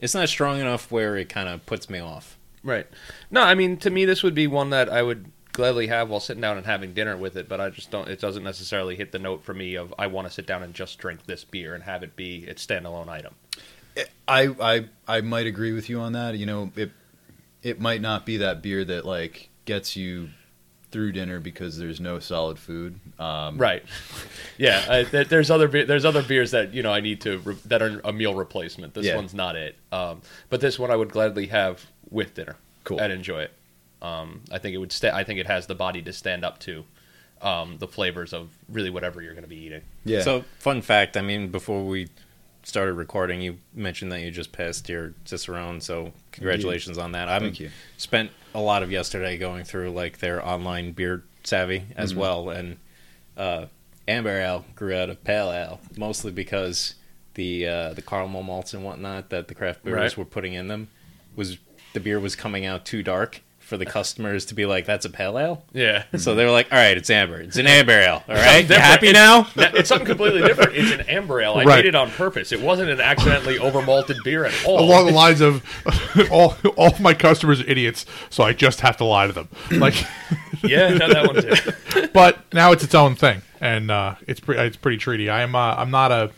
it's not strong enough where it kind of puts me off. right. No, I mean to me this would be one that I would gladly have while sitting down and having dinner with it, but I just don't. It doesn't necessarily hit the note for me of I want to sit down and just drink this beer and have it be its standalone item. I I I might agree with you on that. You know, it it might not be that beer that like gets you through dinner because there's no solid food. Um, Right. Yeah. I, th- there's other be- there's other beers that you know I need to re- that are a meal replacement. This Yeah. one's not it. Um, but this one I would gladly have with dinner. Cool. And enjoy it. Um, I think it would. Sta- I think it has the body to stand up to um, the flavors of really whatever you're going to be eating. Yeah. So, fun fact. I mean, before we started recording, you mentioned that you just passed your Cicerone. So, congratulations on that. I Thank you. spent a lot of yesterday going through like their online beer savvy as Mm-hmm. well, and uh, amber ale grew out of pale ale mostly because the uh, the caramel malts and whatnot that the craft brewers Right. were putting in them was the beer was coming out too dark for the customers to be like, "That's a pale ale." Yeah. So they were like, "All right, it's amber. It's an amber ale. All right, you different. happy now?" That- it's something completely different. It's an amber ale. I Right. made it on purpose. It wasn't an accidentally over malted beer at all. Along the lines of all all my customers are idiots, so I just have to lie to them. Like, yeah, no, that one too. but now it's its own thing, and uh, it's pretty it's pretty treaty. I am uh, I'm not a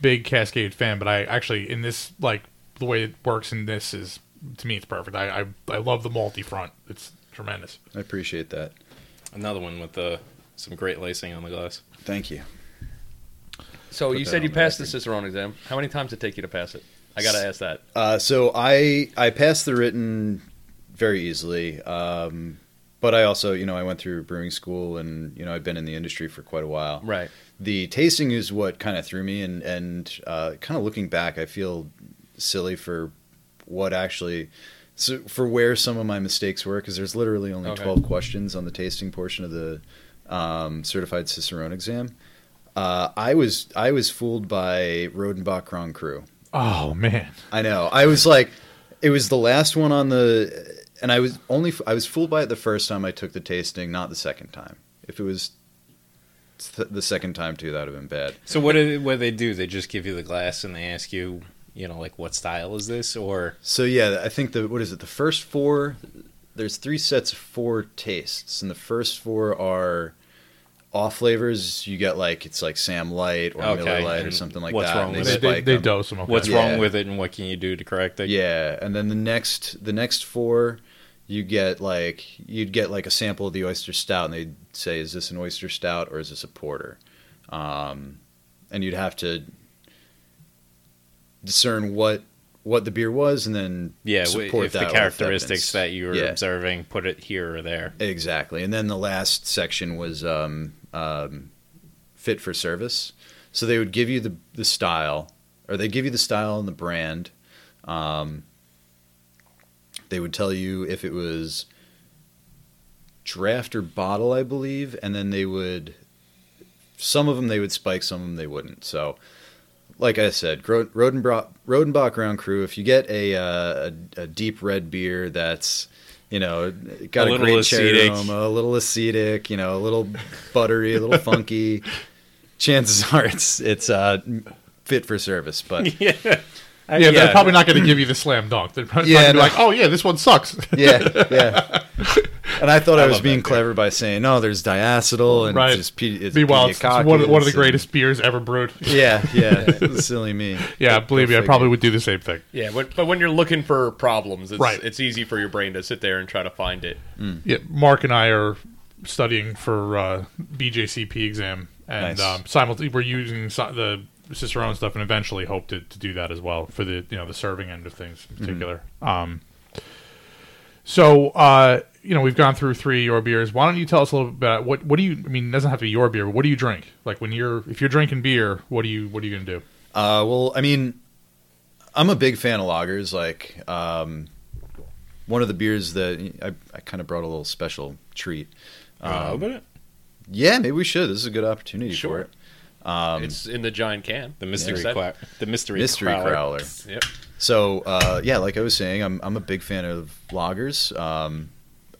big Cascade fan, but I actually in this like the way it works in this is to me it's perfect. I I, I love the multi front. It's tremendous. I appreciate that. Another one with uh, some great lacing on the glass. Thank you. So Put you said you the passed the. Cicerone exam. How many times did it take you to pass it? I got to ask that. Uh, so I I passed the written very easily, um, but I also you know I went through brewing school and you know I've been in the industry for quite a while. Right. The tasting is what kind of threw me, and and uh, kind of looking back, I feel silly for what actually. So for where some of my mistakes were, because there's literally only Okay. 12 questions on the tasting portion of the um, certified Cicerone exam. Uh, I was I was fooled by Rodenbach Grand Cru Oh man, I know. I was like, it was the last one on the, and I was only I was fooled by it the first time I took the tasting, not the second time. If it was th- the second time too, that would have been bad. So what do what do they do? They just give you the glass and they ask you, you know, like what style is this or So yeah, I think the what is it? The first four, there's three sets of four tastes, and the first four are off flavors. You get like it's like Sam Light or Okay, Miller Light or something like that. what's that. wrong and with they, it? they, spike they 'em. dose them. Okay. what's Yeah. wrong with it and what can you do to correct it? Yeah, and then the next the next four you get like you'd get like a sample of the oyster stout and they'd say is this an oyster stout or is this a porter? Um, and you'd have to discern what what the beer was and then Yeah, support if that the characteristics that you were Yeah. observing put it here or there. Exactly. And then the last section was um, um, fit for service. So they would give you the, the style, or they give you the style and the brand. Um, they would tell you if it was draft or bottle, I believe, and then they would. Some of them they would spike, some of them they wouldn't. So, like I said, Gro- Rodenbach, Rodenbach Grand Cru. If you get a, uh, a a deep red beer that's you know got A a, little great cherry acetic. aroma, a little acetic, you know, a little buttery, a little funky, chances are it's it's uh, fit for service. But yeah. yeah, they're probably not going to give you the slam dunk. They're probably Yeah, gonna no. like, oh yeah, this one sucks. yeah, yeah. And I thought I, I was being clever by saying, "No, there's diacetyl and Right. just pe- it's Meanwhile, it's, it's one, of, one of the pediococcus and- greatest beers ever brewed. Yeah, yeah. Silly me. Yeah, believe me, I probably would do the same thing. Yeah, but, but when you're looking for problems, it's, Right. it's easy for your brain to sit there and try to find it. Yeah, Mark and I are studying for uh, BJCP exam, and Nice. um, simultaneously we're using si- the Cicerone stuff, and eventually hope to, to do that as well for the you know the serving end of things in particular. Um, so uh, you know we've gone through three of your beers. Why don't you tell us a little bit about what what do you? I mean, it doesn't have to be your beer. But what do you drink? Like when you're if you're drinking beer, what do you what are you gonna do? Uh, well, I mean, I'm a big fan of lagers. Like, um, one of the beers that I, I kind of brought a little special treat. Uh, Um, but it- yeah, maybe we should. This is a good opportunity Sure. for it. Um, it's in the giant can. the mystery Yeah. qua- the mystery, mystery crowler. crowler. Yep. So uh, yeah, like I was saying, I'm I'm a big fan of lagers. Um,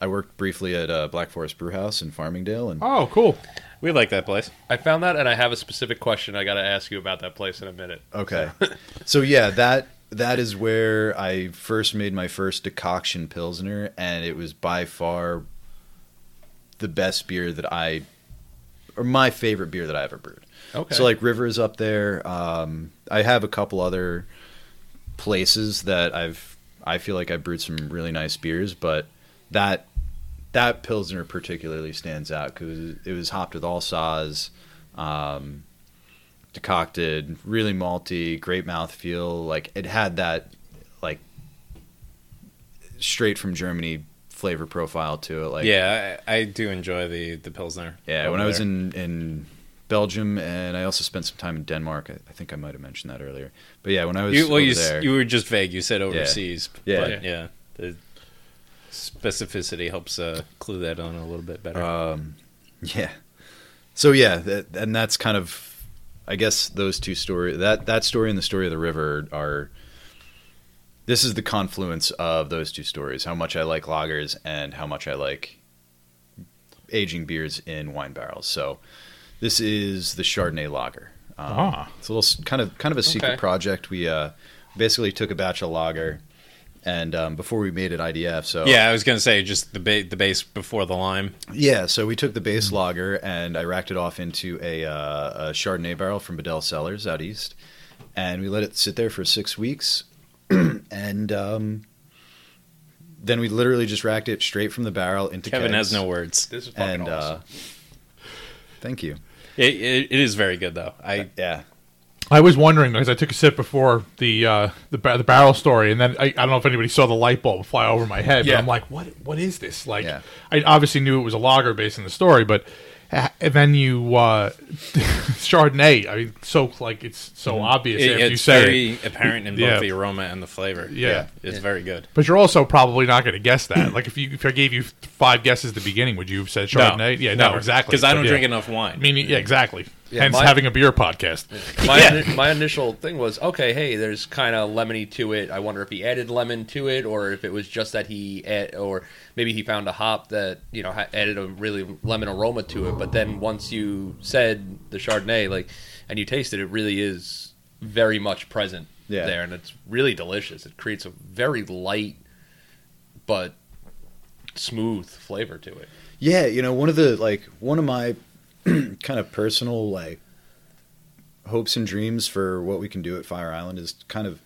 I worked briefly at uh, Black Forest Brew House in Farmingdale, and Oh, cool. We like that place. I found that, and I have a specific question I got to ask you about that place in a minute. okay, so yeah, that that is where I first made my first decoction pilsner, and it was by far the best beer that I, or my favorite beer that I ever brewed. Okay. So like River is up there. Um, I have a couple other places that I've I feel like I brewed some really nice beers, but that that pilsner particularly stands out because it was hopped with all Saaz, um, decocted, really malty, great mouthfeel. Like it had that like straight from Germany flavor profile to it. Like yeah, I, I do enjoy the the pilsner. yeah. When I was in in Belgium and I also spent some time in Denmark. I, I think I might have mentioned that earlier. But yeah, when I was you, well, over you, there, you were just vague. You said overseas. Yeah. but Yeah. yeah, the specificity helps uh, clue that on a little bit better. Um, yeah. So yeah, that, and that's kind of, I guess those two story that that story and the story of the river are. This is the confluence of those two stories: how much I like lagers and how much I like aging beers in wine barrels. So, this is the Chardonnay lager. Um, Ah. It's a little kind of kind of a secret Okay. project. We uh, basically took a batch of lager, and um, before we made it IDF, so yeah, I was gonna say just the ba- the base before the lime. yeah, so we took the base lager and I racked it off into a, uh, a Chardonnay barrel from Bedell Cellars out east, and we let it sit there for six weeks, and um, then we literally just racked it straight from the barrel into Kevin kegs. has no words. This is fucking and awesome. uh, thank you. It, it, it is very good though. I Yeah, I was wondering because I took a sip before the uh, the the barrel story, and then I, I don't know if anybody saw the light bulb fly over my head, Yeah. but I'm like, what what is this? Like, Yeah. I obviously knew it was a lager based in the story, but and then you uh, Chardonnay. I mean, so like it's so obvious it- after you it's say very it. apparent in Yeah. both the aroma and the flavor. Yeah. it's very good. But you're also probably not going to guess that. like if you if I gave you five guesses at the beginning, would you have said Chardonnay? yeah, no, exactly. Because I don't yeah. drink enough wine. I mean, yeah, exactly. Yeah, Hence my- having a beer podcast. my, Yeah. ini- my initial thing was okay hey there's kind of lemony to it i wonder if he added lemon to it or if it was just that he add, or maybe he found a hop that you know ha- added a really lemon aroma to it but then once you said the chardonnay like and you taste it it really is very much present Yeah. there and it's really delicious it creates a very light but smooth flavor to it yeah. You know, one of the like one of my kind of personal like hopes and dreams for what we can do at Fire Island is kind of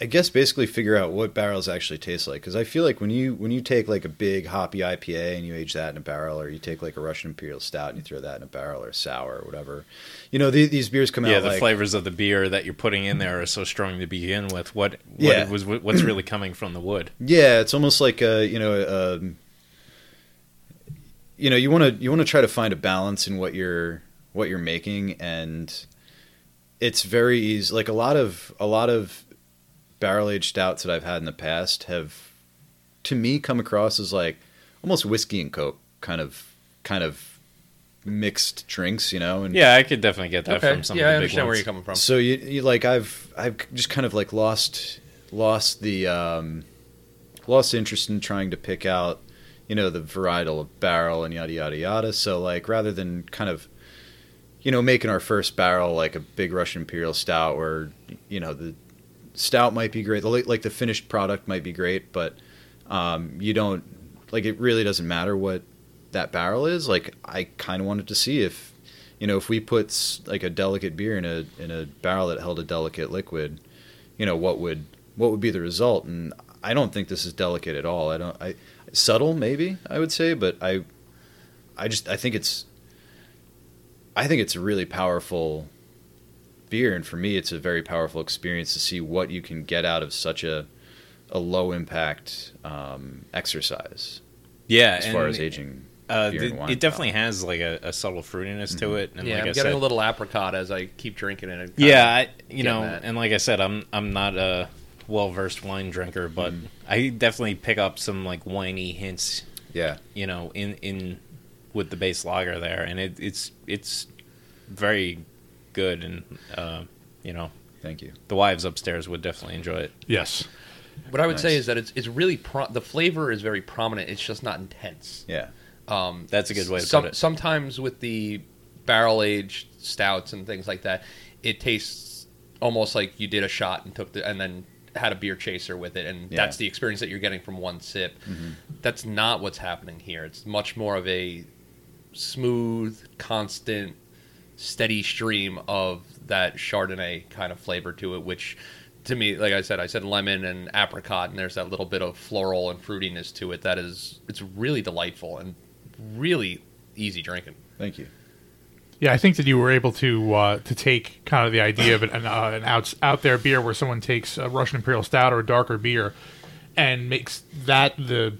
I guess basically figure out what barrels actually taste like because I feel like when you when you take like a big hoppy IPA and you age that in a barrel or you take like a Russian Imperial Stout and you throw that in a barrel or sour or whatever, you know the, these beers come yeah, out Yeah, the like flavors of the beer that you're putting in there are so strong to begin with. What, what Yeah. was what's really coming from the wood? Yeah, it's almost like a you know um, you know you want to you want to try to find a balance in what you're what you're making, and it's very easy. Like a lot of a lot of barrel aged stouts that I've had in the past have, to me, come across as like almost whiskey and coke kind of kind of mixed drinks, you know. And Yeah, I could definitely get that okay from some yeah of i the big understand where you're coming from So you, you like I've I've just kind of like lost lost the um, lost interest in trying to pick out you know the varietal of barrel and yada yada yada. So like rather than kind of you know making our first barrel like a big Russian Imperial Stout where you know the stout might be great, like the finished product might be great, but um, you don't like it really doesn't matter what that barrel is. Like I kind of wanted to see if you know if we put like a delicate beer in a in a barrel that held a delicate liquid, you know what would what would be the result? And I don't think this is delicate at all. I don't. I subtle maybe I would say, but I I just I think it's I think it's a really powerful beer, and for me, it's a very powerful experience to see what you can get out of such a a low impact um, exercise Yeah, as far as aging. uh, beer the- and wine it definitely has like a, a subtle fruitiness to it. And yeah like i'm I getting said, a little apricot as i keep drinking it Yeah, I, you know, that. and like I said, I'm I'm not a well versed wine drinker, but Mm. I definitely pick up some like winey hints, Yeah, you know, in in with the base lager there, and it, it's it's very good, and uh, you know, thank you. the wives upstairs would definitely enjoy it. Yes. What I would say is that it's it's really pro- the flavor is very prominent. It's just not intense. Yeah, Um, That's a good way to some, put it. Sometimes with the barrel aged stouts and things like that, it tastes almost like you did a shot and took the and then had a beer chaser with it, and Yeah. that's the experience that you're getting from one sip. Mm-hmm. That's not what's happening here. It's much more of a smooth, constant, steady stream of that Chardonnay kind of flavor to it, which to me, like I said, I said lemon and apricot, and there's that little bit of floral and fruitiness to it that is it's really delightful and really easy drinking. Thank you. Yeah, I think that you were able to uh, to take kind of the idea of an, an, uh, an out out there beer where someone takes a Russian Imperial Stout or a darker beer and makes that the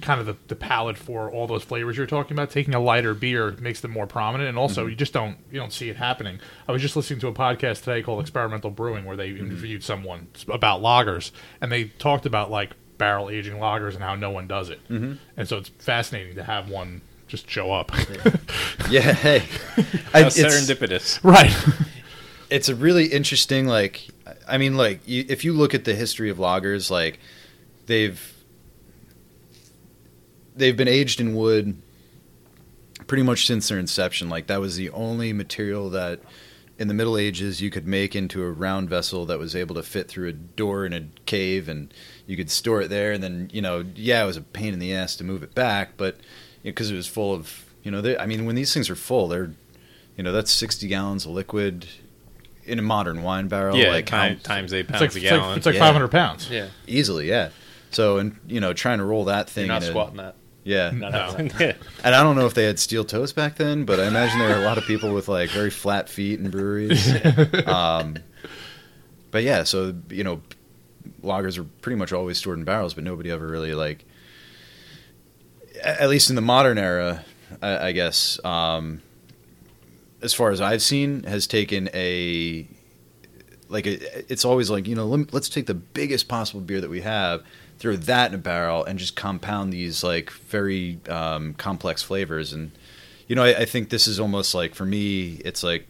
kind of the, the palette for all those flavors you're talking about. Taking a lighter beer makes them more prominent, and also you just don't you don't see it happening. I was just listening to a podcast today called Experimental Brewing where they interviewed someone about lagers, and they talked about like barrel aging lagers and how no one does it, mm-hmm. and so it's fascinating to have one just show up. Yeah, hey, I, it's, serendipitous. right. it's a really interesting. Like, I mean, like you, if you look at the history of lagers, like they've they've been aged in wood pretty much since their inception. Like that was the only material that in the Middle Ages you could make into a round vessel that was able to fit through a door in a cave, and you could store it there. And then you know, yeah, it was a pain in the ass to move it back, but because it was full of you know, they, I mean, when these things are full, they're you know that's sixty gallons of liquid in a modern wine barrel. Yeah, like time, how- times eight It's pounds like, a it's like, gallon. it's like Yeah. 500 pounds. Yeah, easily, yeah. So and you know, trying to roll that thing, you're not in a- squatting that. yeah. No. And I don't know if they had steel toes back then, but I imagine there were a lot of people with like very flat feet in breweries. um, but yeah, so you know, lagers are pretty much always stored in barrels, but nobody ever really like, a- at least in the modern era, I, I guess, um, as far as I've seen, has taken a like a, it's always like you know let, let's take the biggest possible beer that we have throw that in a barrel and just compound these like very um, complex flavors. And you know I, I think this is almost like for me it's like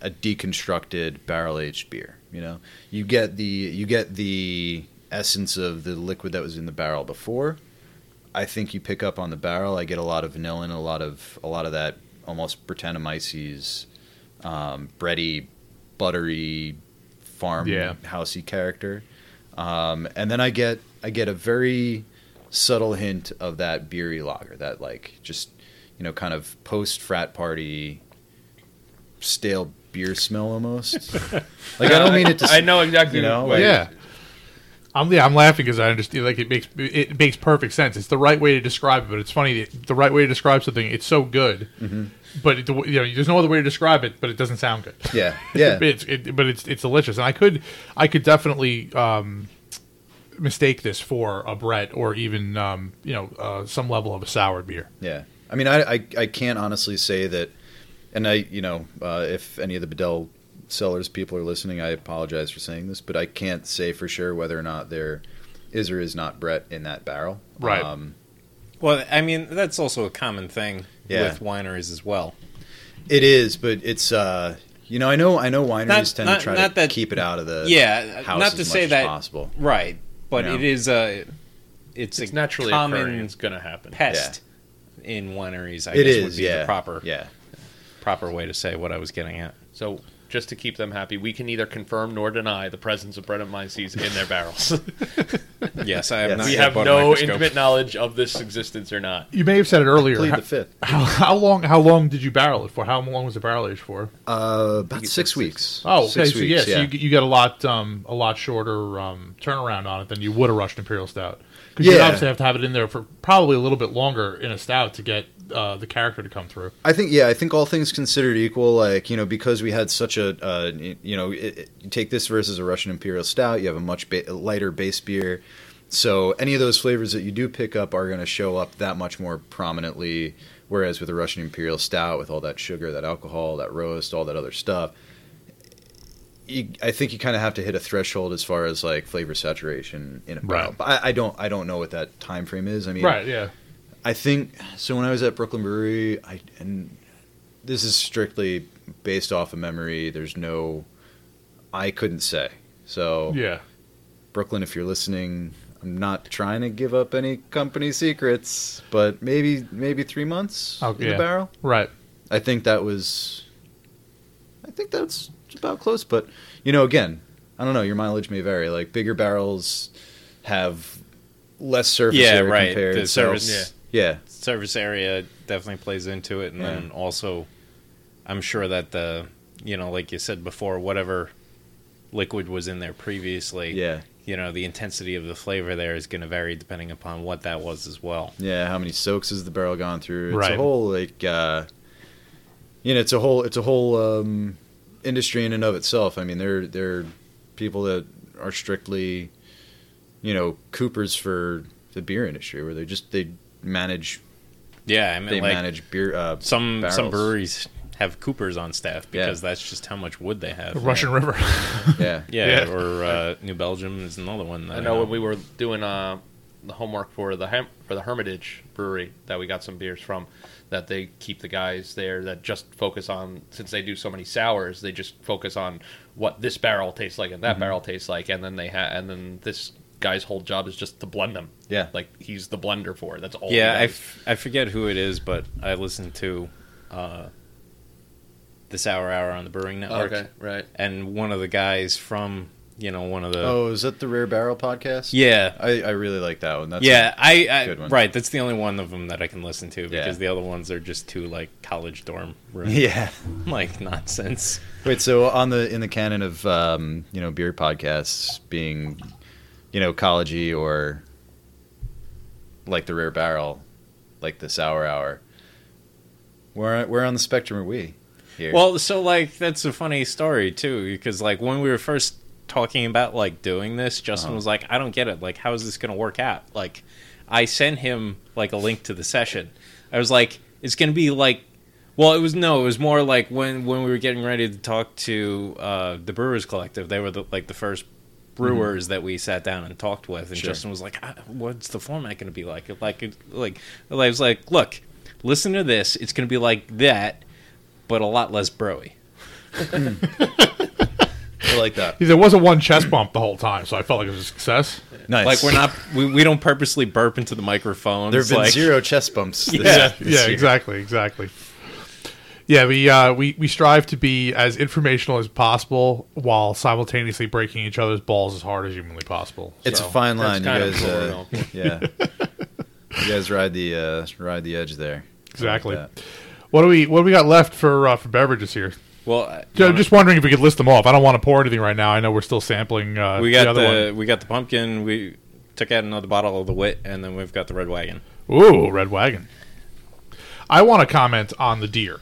a deconstructed barrel aged beer you know? You get the you get the essence of the liquid that was in the barrel before i think you pick up on the barrel i get a lot of vanilla and a lot of a lot of that almost brettanomyces um, bready buttery farm Yeah. housey character um, and then i get i get a very subtle hint of that beery lager that like just you know kind of post frat party stale beer smell almost like i don't mean it to I know exactly. you know, like- yeah. I'm yeah, I'm laughing because I understand. Like it makes it makes perfect sense. It's the right way to describe it, but it's funny. The right way to describe something, it's so good, but it, you know, there's no other way to describe it, but it doesn't sound good. yeah yeah it's it, but it's it's delicious, and I could I could definitely um, mistake this for a Brett or even um, you know uh, some level of a sour beer. Yeah, I mean, I, I I can't honestly say that, and I you know uh, if any of the Bedell Cellars people are listening, I apologize for saying this, but I can't say for sure whether or not there is or is not Brett in that barrel. Right. Um, Well, I mean, that's also a common thing Yeah. with wineries as well. it is, but it's uh you know I know I know wineries Not- tend not- to try not to that- keep it out of the yeah, house not as to say as that possible. right, but You know? it is a it's, It's a naturally common occurring. It's going to happen. pest in wineries. I It guess is would be yeah the proper yeah proper way to say what I was getting at. So just to keep them happy, we can neither confirm nor deny the presence of Brettanomyces in their barrels. Yes, I have Yes. not we have no intimate knowledge of this existence or not. You may have said it earlier. plead How, the fifth how, how long? How long did you barrel it for? How long was the barrel aged for? uh about it's six weeks Oh, okay. six so weeks, yeah, so you, you got a lot, um, a lot shorter um, turnaround on it than you would a Russian Imperial Stout. Because you obviously have to have it in there for probably a little bit longer in a stout to get uh, the character to come through. I think yeah, I think all things considered equal, like you know, because we had such a uh, you know, it, it- you take this versus a Russian Imperial Stout, you have a much ba- lighter base beer, so any of those flavors that you do pick up are going to show up that much more prominently. Whereas with a Russian Imperial Stout, with all that sugar, that alcohol, that roast, all that other stuff, you, I think you kind of have to hit a threshold as far as like flavor saturation in a barrel. Right. But I, I don't, I don't know what that time frame is. I mean, Right. Yeah. I think so. When I was at Brooklyn Brewery, I and this is strictly based off of memory. There's no, I couldn't say. So Yeah. Brooklyn, if you're listening, I'm not trying to give up any company secrets, but maybe maybe three months Oh, in yeah. the barrel. Right. I think that was, I think that's about close. But you know, again, I don't know. Your mileage may vary. Like bigger barrels have less surface Yeah, area right. compared. The so- service yeah. service area definitely plays into it, and Yeah. then also, I'm sure that the you know, like you said before, whatever liquid was in there previously. Yeah. You know, the intensity of the flavor there is going to vary depending upon what that was as well. Yeah, how many soaks has the barrel gone through? It's Right. a whole like uh you know, it's a whole it's a whole um industry in and of itself. I mean, they're they're people that are strictly you know, coopers for the beer industry where they just they manage Yeah, I mean, they like manage beer uh some some breweries have coopers on staff Yeah. because that's just how much wood they have. The Russian River. Yeah. Yeah, Yeah. or uh, New Belgium is another one. That I know when we were doing uh, the homework for the Hem- for the Hermitage Brewery that we got some beers from, that they keep the guys there that just focus on since they do so many sours, they just focus on what this barrel tastes like and that barrel tastes like, and then they ha- and then this guy's whole job is just to blend them. Yeah. like he's the blender for it. That's all. Yeah, I, he does. f- I forget who it is, but I listened to uh, the Sour Hour on the Brewing Network, okay, right. and one of the guys from you know one of the Oh, is that the Rare Barrel podcast? yeah I, I really like that one. That's yeah I, I good one. right that's the only one of them that I can listen to because Yeah. the other ones are just too like college dorm room yeah. like nonsense. Wait, so on the in the canon of um, you know beer podcasts being, you know, collegey or like the Rare Barrel, like the Sour Hour, where where on the spectrum are we here? Well, so like that's a funny story too, because like when we were first talking about like doing this, Justin Uh-huh. was like, "I don't get it. Like, how is this going to work out?" Like, I sent him like a link to the session. I was like, "It's going to be like." Well, it was no. It was more like when when we were getting ready to talk to uh, the Brewers Collective. They were the, like the first brewers that we sat down and talked with, and Sure. Justin was like, "Ah, "What's the format going to be like?" Like, it, like I was like, "Look, listen to this. It's going to be like that, but a lot less broy." I like that. there wasn't one chest bump the whole time, so I felt like it was a success. Nice. Like we're not, we, we don't purposely burp into the microphone. There have been like, zero chest bumps. This, Yeah. this yeah, year. exactly, exactly. Yeah, we uh, we we strive to be as informational as possible while simultaneously breaking each other's balls as hard as humanly possible. It's a fine line. You guys, uh, yeah, you guys ride the uh, ride the edge there. I like Exactly. What do we what do we got left for uh, for beverages here? Well, uh, Ju- just wondering if we could list them off. I don't want to pour anything right now. I know we're still sampling. Uh, we got the the, other we got the pumpkin. We took out another bottle of the wit, and then we've got the red wagon. one. Ooh, red wagon. I want to comment on the deer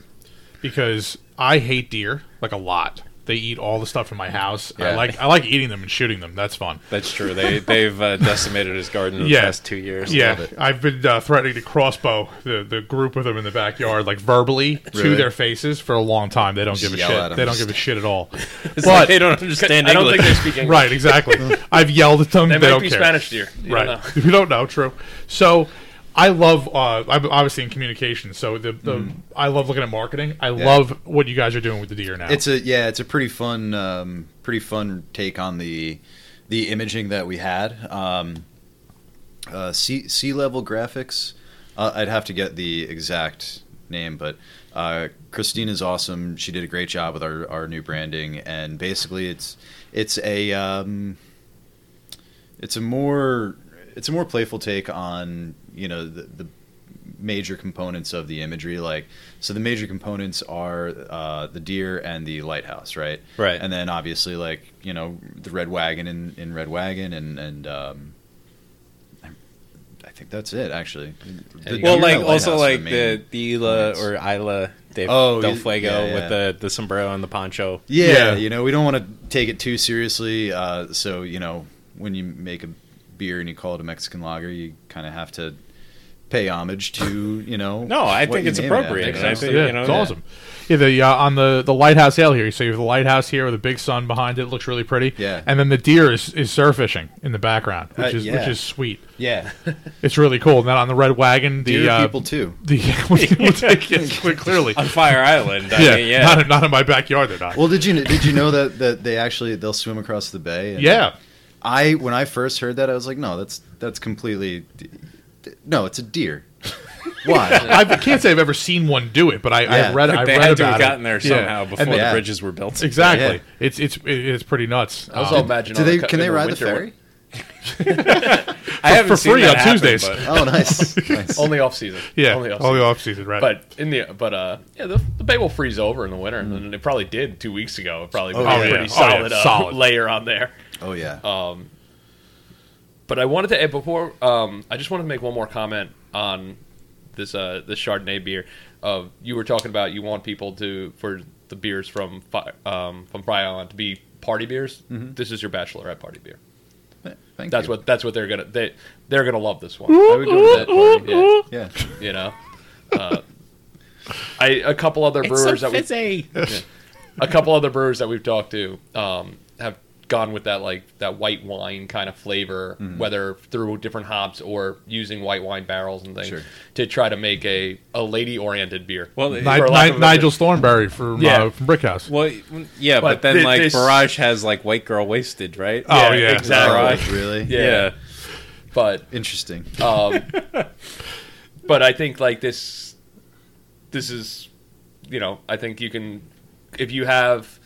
because I hate deer like a lot. They eat all the stuff in my house. I like I like eating them and shooting them. That's fun. That's true. They they've uh, decimated his garden in Yeah. the past two years. Yeah, I've been uh, threatening to crossbow the, the group of them in the backyard, like verbally to their faces for a long time. They don't Just give a shit. They don't give a shit at all. It's But like they don't understand I don't English. think they speak English. right, exactly. I've yelled at them. They, They, might don't be care. Spanish deer. You right? Don't know. we don't know. True. So. I love. Uh, I'm obviously in communication, so the, the I love looking at marketing. I love what you guys are doing with the deer now. It's a yeah, it's a pretty fun, um, pretty fun take on the the imaging that we had. Um, uh, sea sea level graphics. Uh, I'd have to get the exact name, but uh, Christina's awesome. She did a great job with our, our new branding, and basically, it's it's a um, it's a more it's a more playful take on you know the, the major components of the imagery like so the major components are uh, the deer and the lighthouse right Right. and then obviously like you know the red wagon in, in red wagon and and um, I, think that's it actually The well, like also like the the Isla or Isla de Oh, del Fuego yeah, yeah. with the the sombrero and the poncho. Yeah, Yeah. you know, we don't want to take it too seriously. Uh, so, you know, when you make a beer and you call it a Mexican lager, you kind of have to pay homage to, you know. No, I what think you it's name it after. appropriate. Makes I think, yeah, you know, it's awesome. Yeah, the uh, on the the lighthouse ale here. So you have the lighthouse here with a big sun behind it. it looks really pretty. Yeah. and then the deer is, is surf fishing in the background, which Uh, is yeah. which is sweet. Yeah. It's really cool. And then on the red wagon, the Deer uh, people, too. the yes, clearly, on Fire Island. I yeah, mean, yeah. not not in my backyard. They're not. Well, did you did you know that, that they actually they'll swim across the bay? And yeah, I when I first heard that, I was like, no, that's that's completely no, it's a deer. Why? I can't say I've ever seen one do it, but I, Yeah. I read I they read had to about have it. gotten there somehow And before they- the Yeah. bridges were built. Exactly. Yeah. It's it's it's pretty nuts. I was Um, all imagining. Do all they the can they in ride the winter ferry? I haven't for seen free that on happen, Tuesdays. but- Oh, nice. nice. only off season. Yeah, only off only season. off season, right? But in the but uh yeah the, the bay will freeze over in the winter and it probably did two weeks ago. It probably was Oh, a yeah. pretty Oh, yeah. solid, uh, Solid. layer on there. Oh yeah. Um, but I wanted to add before. Um, I just wanted to make one more comment on this uh, this Chardonnay beer. Uh, you were talking about you want people to for the beers from Fi- um, from Fire Island to be party beers. This is your bachelorette party beer. Thank That's you. what that's what they're gonna they they're gonna love this one. I would go to that party. Yeah, Yeah. you know. Uh, I a couple other brewers that we fizzy. a couple other brewers that we've talked to um, have gone with that like that white wine kind of flavor, Mm-hmm. whether through different hops or using white wine barrels and things Sure. to try to make a, a lady oriented beer. Well, Ni- for lack of Ni- a Nigel Thornberry from Yeah. uh, from Brickhouse. well, yeah, but, But then thi- like this- Barrage has like White Girl Wasted, right? Oh, yeah. exactly. Oh, really? Yeah. yeah. But Interesting. um, but I think like this this is you know I think you can if you have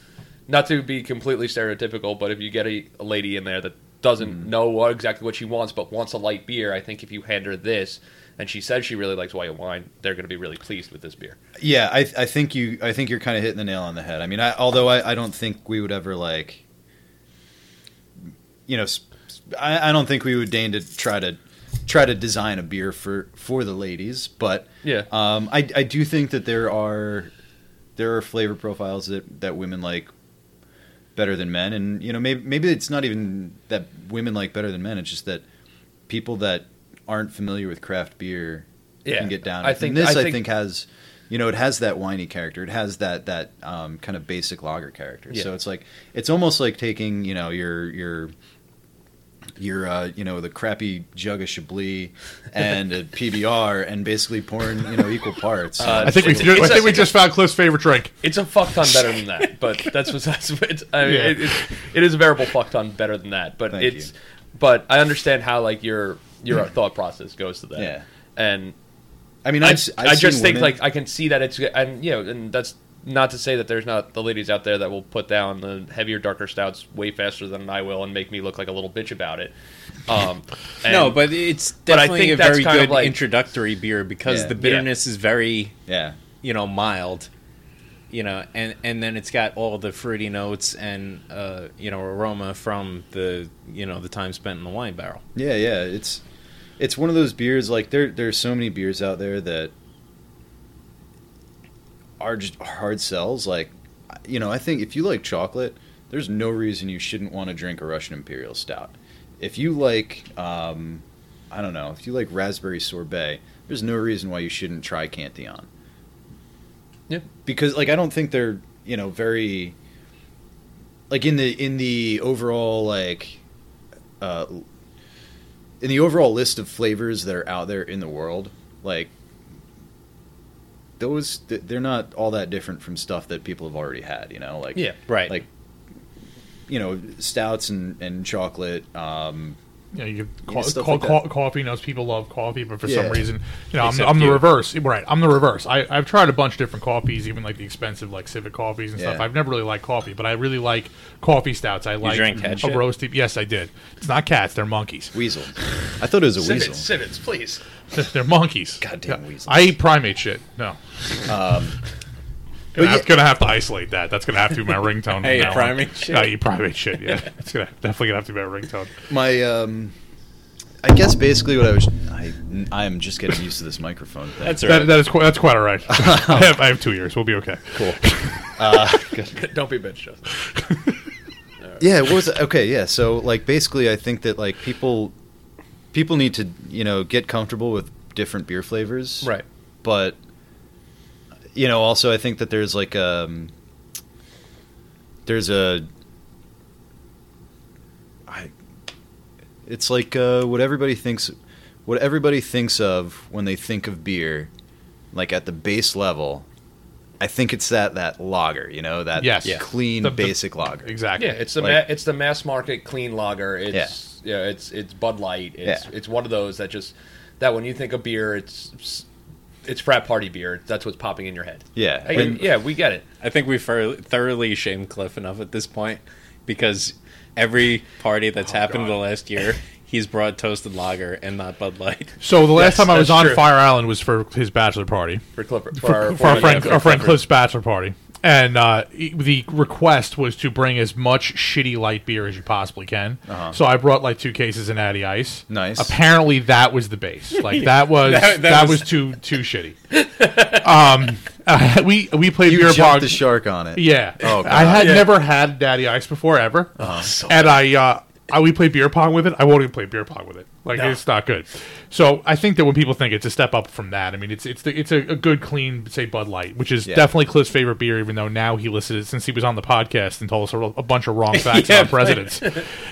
not to be completely stereotypical, but if you get a, a lady in there that doesn't know what, exactly what she wants but wants a light beer, I think if you hand her this and she says she really likes white wine, they're going to be really pleased with this beer. Yeah, I, I think you. I think you're kind of hitting the nail on the head. I mean, I, although I, I don't think we would ever like, you know, I don't think we would deign to try to try to design a beer for for the ladies. But Yeah. um, I I do think that there are there are flavor profiles that that women like better than men, and you know maybe maybe it's not even that women like better than men. It's just that people that aren't familiar with craft beer Yeah. can get down. I think- and this I I think- think, has you know it has that whiny character. It has that that um, kind of basic lager character. Yeah. So it's like it's almost like taking you know your your your uh, you know the crappy jug of Chablis and a PBR and basically pouring you know equal parts. Uh, I think we I think a- we just found Cliff's favorite drink. It's a fuck ton better than that, but that's what that's what it's, I mean, Yeah. it, it's, it is a variable fuck ton better than that. But Thank it's you. but I understand how like your your thought process goes to that. Yeah. and I mean, I, I've, I've I just seen think women- like I can see that it's and you know and that's not to say that there's not the ladies out there that will put down the heavier darker stouts way faster than I will and make me look like a little bitch about it. Um, and- no, but it's but I definitely think a very good like- introductory beer because Yeah. the bitterness is very, yeah. you know, mild. You know, and and then it's got all the fruity notes and uh, you know aroma from the you know the time spent in the wine barrel. Yeah, yeah, it's it's one of those beers like there there's so many beers out there that are just hard sells like you know, I think if you like chocolate, there's no reason you shouldn't want to drink a Russian Imperial Stout. If you like um I don't know, if you like raspberry sorbet, there's no reason why you shouldn't try Cantillon. Yeah. Because like I don't think they're, you know, very like in the in the overall like uh in the overall list of flavors that are out there in the world, like those they're not all that different from stuff that people have already had, you know, like Yeah. Right. like you know, stouts and and chocolate um You know, you Yeah, ca- stuff like ca- that. coffee knows people love coffee, but for Yeah. some reason, you know, I'm, I'm the you. reverse. Right, I'm the reverse. I, I've tried a bunch of different coffees, even like the expensive like civet coffees and stuff. I've never really liked coffee, but I really like coffee stouts. I like a shit? roasty. Yes, I did. It's not cats; they're monkeys. weasel. I thought it was a civets, weasel. civets, please. They're monkeys. Goddamn Yeah. weasels. I eat primate shit. No. Um, Gonna, have, yeah- gonna have to isolate that. That's gonna have to be my ringtone. Hey, from now primate shit. I eat primate shit. Yeah, it's gonna definitely gonna have to be my ringtone. my um I guess basically what I was I I am just getting used to this microphone thing. That's That, that is qu- that's quite all right. I have I have two years. We'll be okay. cool. Uh. Don't be a bitch, Justin. yeah what was it? okay yeah so like basically i think that like people people need to you know get comfortable with different beer flavors Right. but you know also i think that there's like um there's a i it's like uh what everybody thinks what everybody thinks of when they think of beer like at the base level i think it's that that lager you know that Yes. Clean The- the- basic lager Exactly. Yeah, it's the Like- ma- it's the mass market clean lager. It's yeah, it's it's Bud Light. It's Yeah. it's one of those that just that when you think of beer, it's it's frat party beer. That's what's popping in your head. Yeah, Hey, when- yeah, we get it. I think we've thoroughly shamed Cliff enough at this point because every party that's oh, happened in the last year, he's brought toasted lager and not Bud Light. So the last Yes, time I was on true. Fire Island was for his bachelor party. for Clipper for, for our, our, friend, yeah, for our friend Cliff's bachelor party. And uh, the request was to bring as much shitty light beer as you possibly can. So I brought like two cases of Natty Ice. Uh-huh. Nice. Apparently that was the base. Like that was that, That- that was, was- too too shitty. um, uh, we we played You beer jumped pong. the shark on it. Yeah. Oh, I had Yeah. never had Natty Ice before ever. So and I, uh, I we played beer pong with it. I won't even play beer pong with it. Like No. it's not good. So I think that when people think it's a step up from that, I mean it's it's the, it's a, a good clean say Bud Light, which is Yeah. definitely Cliff's favorite beer. Even though now he listed it since he was on the podcast and told us a, a bunch of wrong facts Yeah, about presidents.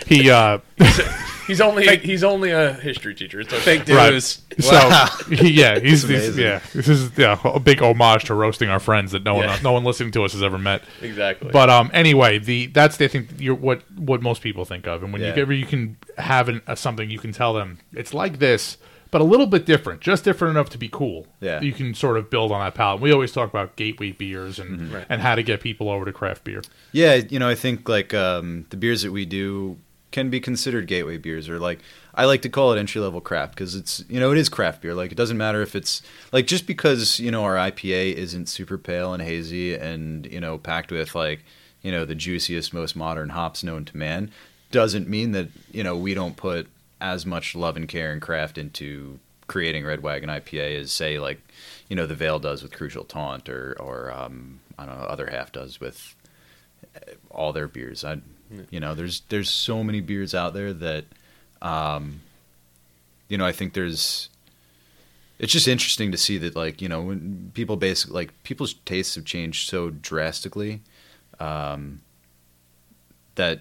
he uh, he's only he's only a history teacher. It's okay. Fake Right. news. Wow. so he- yeah, he's, he's amazing. yeah. This is yeah a big homage to roasting our friends that no Yeah. one no one listening to us has ever met. exactly. But um, anyway, the that's the I think you're, what what most people think of, and when Yeah. you get you can have an, a, something you can tell them it's like this, but a little bit different, just different enough to be cool. Yeah. you can sort of build on that palette. We always talk about gateway beers and Mm-hmm. Right. and how to get people over to craft beer. Yeah, you know, I think like um, the beers that we do can be considered gateway beers, or like I like to call it entry level craft because it's you know it is craft beer. Like it doesn't matter if it's like just because you know our IPA isn't super pale and hazy and you know packed with like you know the juiciest, most modern hops known to man, doesn't mean that you know we don't put as much love and care and craft into creating Red Wagon IPA as say like you know the Veil does with Crucial Taunt or or um, I don't know other half does with all their beers. I, you know, there's there's so many beers out there that, um, you know, I think there's. It's just interesting to see that, like, you know, when people basically like people's tastes have changed so drastically, um, that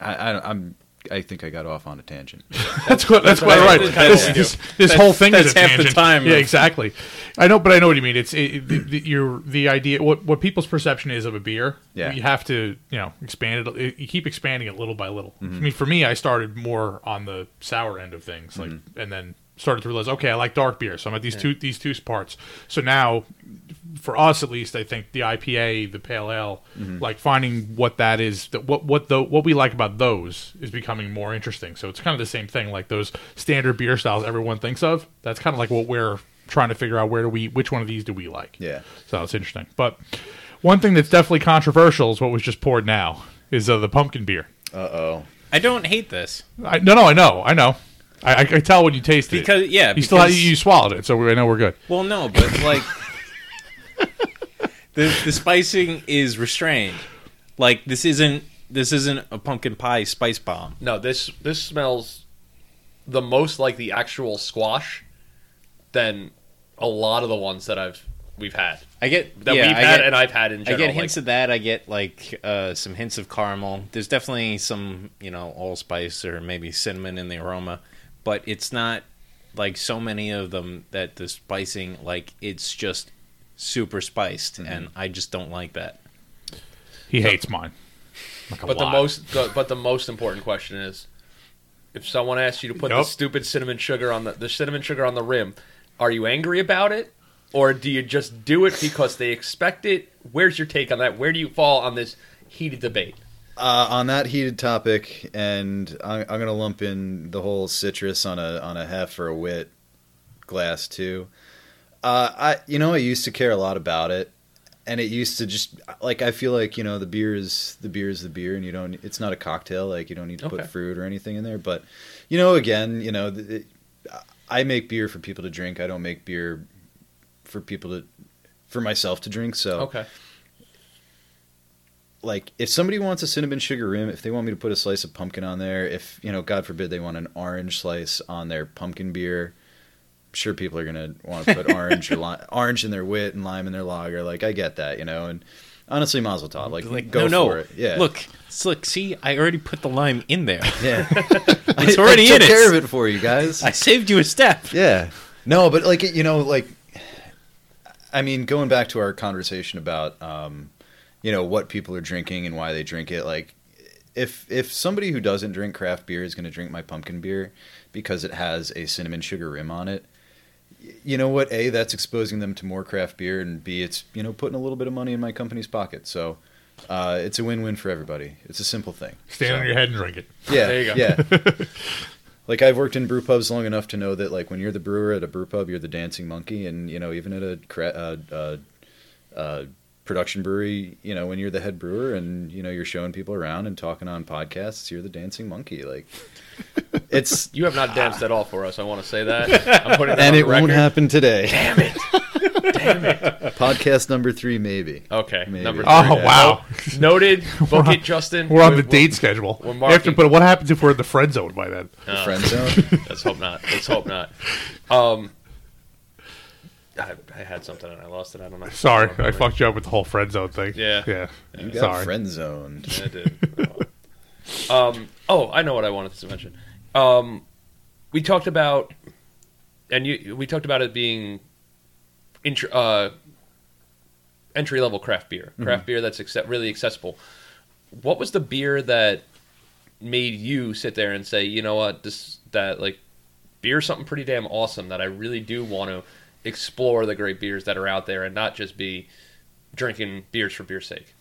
I, I I'm I think I got off on a tangent. That's quite, that's quite what right. that's This, this, this whole thing is a half the tangent. time Yeah, exactly. I know, but I know what you mean. It's it, the, the, your the idea what what people's perception is of a beer. Yeah. you have to you know expand it. it- You keep expanding it little by little. Mm-hmm. I mean, for me, I started more on the sour end of things, like, Mm-hmm. and then started to realize, okay, I like dark beer, so I'm at these two these two parts. So now, for us at least, I think the IPA, the pale ale, Mm-hmm. like finding what that is, that what what the what we like about those is becoming more interesting. So it's kind of the same thing, like those standard beer styles everyone thinks of. That's kind of like what we're trying to figure out. Where do we, which one of these do we like? Yeah. So it's interesting. But one thing that's definitely controversial is what was just poured now is uh, the pumpkin beer. Uh oh. I don't hate this I, no, no, I know, I know. I, I, I tell when you taste it because yeah, you still have, you swallowed it, so I know we're good. Well, no, but like the the spicing is restrained. Like this isn't this isn't a pumpkin pie spice bomb. no, this this smells the most like the actual squash than a lot of the ones that I've we've had I get that yeah, we've I had get, and I've had in general. I get hints like, of that. I get like uh, some hints of caramel. There's definitely some you know allspice or maybe cinnamon in the aroma, but it's not like so many of them that the spicing like it's just super spiced, Mm-hmm. and I just don't like that. He hates mine. Like a but the most the, but the most important question is if someone asks you to put the stupid cinnamon sugar on the the cinnamon sugar on the rim, are you angry about it? Or do you just do it because they expect it? Where's your take on that? Where do you fall on this heated debate? Uh, on that heated topic, and I'm, I'm going to lump in the whole citrus on a on a hef or a wit glass too. Uh, I you know I used to care a lot about it, and it used to just like I feel like you know the beer is the beer is the beer, and you don't it's not a cocktail like you don't need to Okay. put fruit or anything in there. But you know again you know it, I make beer for people to drink. I don't make beer for people to for myself to drink. So Okay. like if somebody wants a cinnamon sugar rim, if they want me to put a slice of pumpkin on there, if you know, God forbid, they want an orange slice on their pumpkin beer, sure people are gonna want to put orange or li- orange in their wit and lime in their lager. Like I get that, you know, and honestly, Mazel Tov, like, Like go no, for no. it. Yeah, Look, look. See, I already put the lime in there. yeah, It's already I in took it. care of it for you guys. I saved you a step. Yeah. No, but like you know, like I mean, going back to our conversation about um, you know what people are drinking and why they drink it, like if if somebody who doesn't drink craft beer is going to drink my pumpkin beer because it has a cinnamon sugar rim on it, you know what? A, that's exposing them to more craft beer, and B, it's you know putting a little bit of money in my company's pocket. So Uh, it's a win-win for everybody. It's a simple thing. Stand on your head and drink it. Yeah, There you go. yeah. like I've worked in brew pubs long enough to know that like when you're the brewer at a brew pub, you're the dancing monkey, and you know even at a cra- uh, uh, uh, production brewery, you know when you're the head brewer and you know you're showing people around and talking on podcasts, you're the dancing monkey. Like it's You have not danced at all for us. I want to say that. I'm putting that and on it the won't happen today. Damn it! Damn it! Podcast number three, maybe. Okay, Maybe. number three. Oh wow, Noted. Book it, Justin. we're on We- the we'll- date schedule. we're You have to marking- put. What happens if we're in the friend zone by then? The Oh. friend zone. Let's hope not. Let's hope not. Um, I, I had something and I lost it. I don't know. Sorry, I fucked you up with the whole friend zone thing. Yeah. yeah. You got Sorry. friend zoned. I did. Um, oh, I know what I wanted to mention. Um, we talked about, and you, we talked about it being uh, entry level craft beer, craft beer that's accept- really accessible. What was the beer that made you sit there and say, you know what, this that like beer something pretty damn awesome that I really do want to explore the great beers that are out there and not just be drinking beers for beer's sake.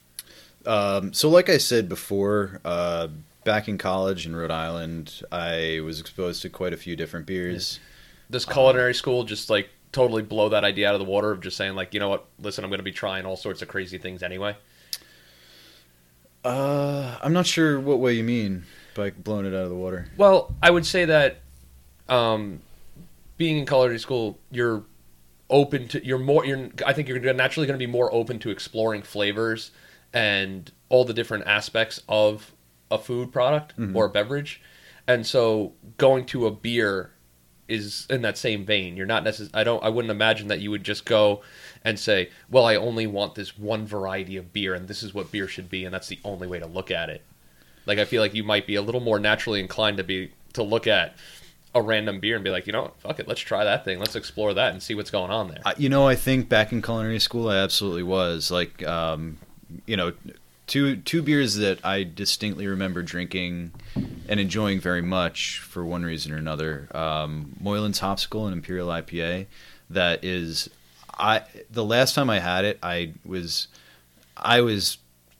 Um, so, like I said before, uh, back in college in Rhode Island, I was exposed to quite a few different beers. Does culinary school just like totally blow that idea out of the water of just saying like, you know what, listen, I'm going to be trying all sorts of crazy things anyway? Uh, I'm not sure what way you mean by blowing it out of the water. Well, I would say that um, being in culinary school, you're open to you're more you're I think you're naturally going to be more open to exploring flavors and all the different aspects of a food product or a beverage. And so going to a beer is in that same vein. You're not necessarily I don't I wouldn't imagine that you would just go and say, "Well, I only want this one variety of beer and this is what beer should be and that's the only way to look at it." Like I feel like you might be a little more naturally inclined to be to look at a random beer and be like, you know, fuck it, let's try that thing, let's explore that and see what's going on there. You know, I think back in culinary school, I absolutely was like, um, you know, two two beers that I distinctly remember drinking and enjoying very much for one reason or another. Um, Moylan's Hopsickle and Imperial IPA. That is, I the last time I had it, I was, I was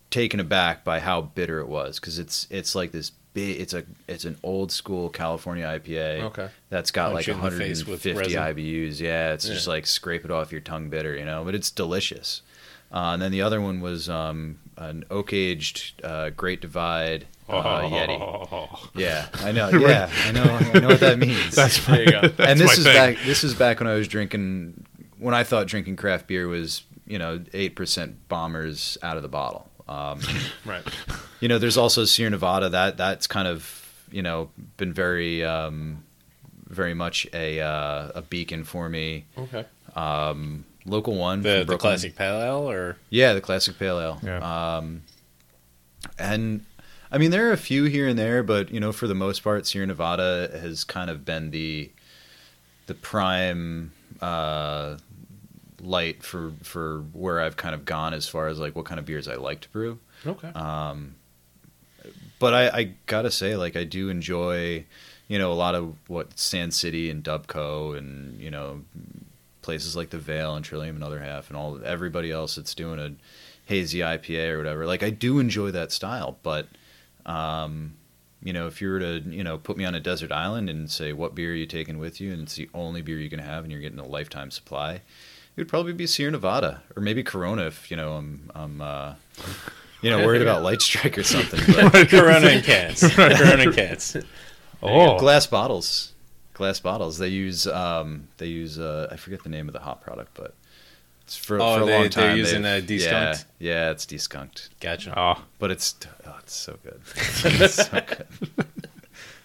taken aback by how bitter it was because it's it's like this big. It's a it's an old school California IPA. Okay. That's got Punch like you in the face with 150. IBUs. Yeah, it's just like scrape it off your tongue bitter, you know. But it's delicious. Uh, and then the other one was um, an oak aged uh, Great Divide uh, Yeti. Yeah, I know. Yeah, I know. I know what that means. That's There you go. and my this is thing. back. This is back when I was drinking. When I thought drinking craft beer was, you know, eight percent bombers out of the bottle. Um, right. you know, there's also Sierra Nevada. That that's kind of you know been very um, very much a uh, a beacon for me. Okay. Um, local one, The, the classic pale ale, or Yeah, the classic pale ale. Yeah. Um, and I mean, there are a few here and there, but you know, for the most part, Sierra Nevada has kind of been the the prime uh, light for for where I've kind of gone as far as like what kind of beers I like to brew. Okay. Um, but I, I gotta say, like, I do enjoy, you know, a lot of what Sand City and Dubco and you know places like the Veil and Trillium and Other Half and all everybody else that's doing a hazy IPA or whatever. Like, I do enjoy that style, but um, you know, if you were to you know put me on a desert island and say what beer are you taking with you, and it's the only beer you can have, and you're getting a lifetime supply, it would probably be Sierra Nevada or maybe Corona if you know I'm I'm uh, you know worried about light strike or something. But Corona and cans. Corona and cans. Oh, glass bottles, glass bottles. They use um, they use uh, I forget the name of the hot product, but it's for, Oh, for a they- long they're time. using, they've- uh. Yeah, yeah, it's deskunked, Gotcha. oh, but it's oh, it's so good. it's so good.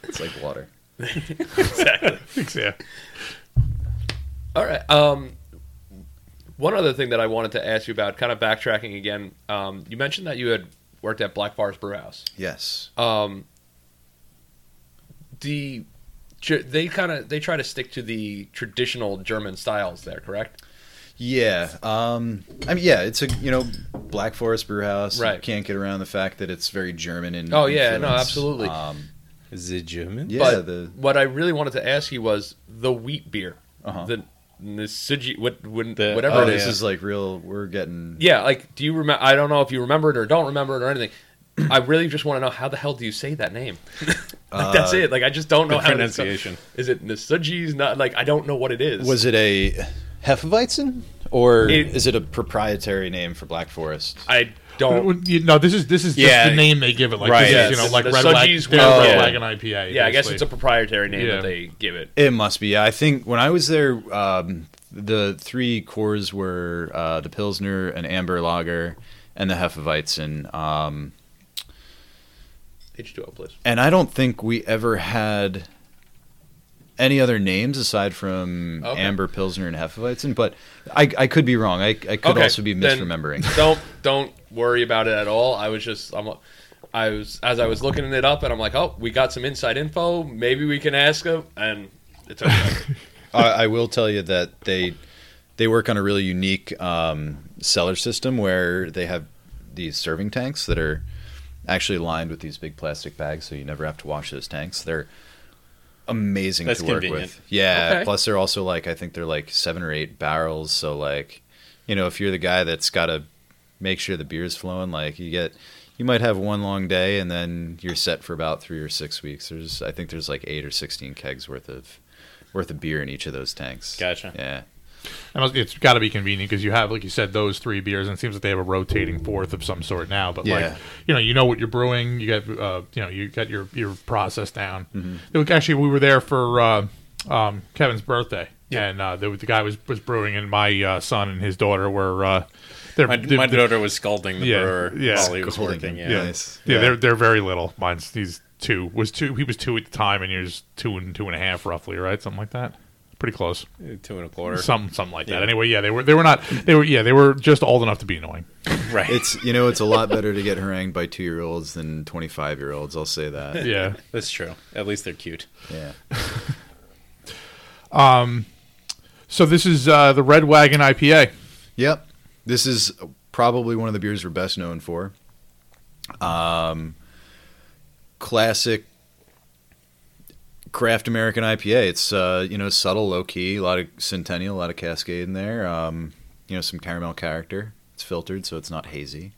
It's like water. exactly. yeah. All right. Um, one other thing that I wanted to ask you about, kind of backtracking again, um, you mentioned that you had worked at Black Forest Brew House. Yes. Um, the ge- they kind of they try to stick to the traditional German styles there, correct? Yeah. Um, I mean, yeah, it's a you know Black Forest Brew House. Right. You can't get around the fact that it's very German in. Oh, yeah, no, absolutely. Um, Is it German? yeah. but the what I really wanted to ask you was the wheat beer. Uh-huh. The Nisuji, what, when, The- whatever Oh, it this is. is like real. We're getting. Yeah, like, do you remember? I don't know if you remember it or don't remember it or anything. I really just want to know how the hell do you say that name? like, that's Uh, it. Like, I just don't know Good how to pronunciation. Is it Nisuji's? Not like I don't know what it is. Was it a Hefeweizen or It- is it a proprietary name for Black Forest? I don't. You- No, this is this is just Yeah. the name they give it. Like Right. this Yeah, is, you know, like the Red, Wag- Sudgies yeah, will- Red yeah. Wagon IPA. Yeah, I guess it's a proprietary name Yeah. that they give it. It must be. I think when I was there, um, the three cores were uh, the Pilsner, an Amber Lager, and the Hefeweizen. Um, H2O, please. and I don't think we ever had any other names aside from Okay. Amber Pilsner and Hefeweizen. But I, I could be wrong. I, I could Okay, also be then misremembering. Don't don't worry about it at all. I was just I'm I was as I was looking it up and I'm like, oh, we got some inside info. Maybe we can ask them, and it's okay. I, I will tell you that they they work on a really unique um, cellar system where they have these serving tanks that are actually lined with these big plastic bags, so you never have to wash those tanks. They're amazing That's to work convenient. with. Yeah. Okay. Plus, they're also like I think they're like seven or eight barrels. So like, you know, if you're the guy that's got to make sure the beer's flowing, like you get. You might have one long day, and then you're set for about three or six weeks. There's, I think, there's like eight or sixteen kegs worth of, worth of beer in each of those tanks. Gotcha. Yeah. And it's got to be convenient because you have, like you said, those three beers, and it seems like they have a rotating fourth of some sort now. But like, you know, you know what you're brewing. You got, uh, you know, you got your your process down. Mm-hmm. Actually, we were there for uh, um, Kevin's birthday, and uh, the, the guy was was brewing, and my uh, son and his daughter were. Uh, they're, My, they're- my daughter was scolding the Yeah, brewer yeah. while he was Scolding working. him. Yeah. Nice. Yeah, Yeah. they're they're very little. Mine's he's two was two. He was two at the time, and he was two and two and a half, roughly, right? Something like that. Pretty close. Two and a quarter. Some something like that. Yeah. Anyway, yeah, they were they were not they were yeah they were just old enough to be annoying. right. It's you know it's a lot better to get harangued by two year olds than twenty five year olds. I'll say that. Yeah. That's true. At least they're cute. Yeah. um, So this is uh, the Red Wagon IPA. Yep. This is probably one of the beers we're best known for. Um, classic craft American IPA. It's uh, you know subtle, low key, a lot of Centennial, a lot of Cascade in there. Um, you know some caramel character. It's filtered, so it's not hazy.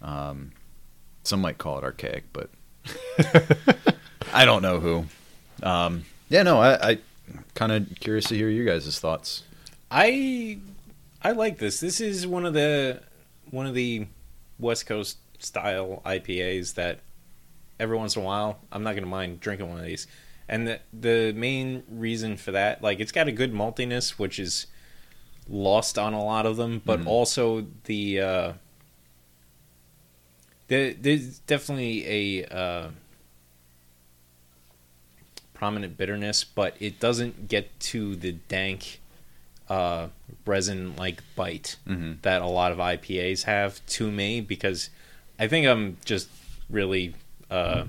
Um, some might call it archaic, but I don't know who. Um, yeah, no, I, I kind of curious to hear you guys' thoughts. I I like this. This is one of the one of the West Coast style IPAs that every once in a while I'm not gonna mind drinking one of these. And the the main reason for that, like it's got a good maltiness, which is lost on a lot of them, but also the uh there, there's definitely a uh prominent bitterness, but it doesn't get to the dank uh, resin like bite Mhm. that a lot of IPAs have to me because I think I'm just really uh,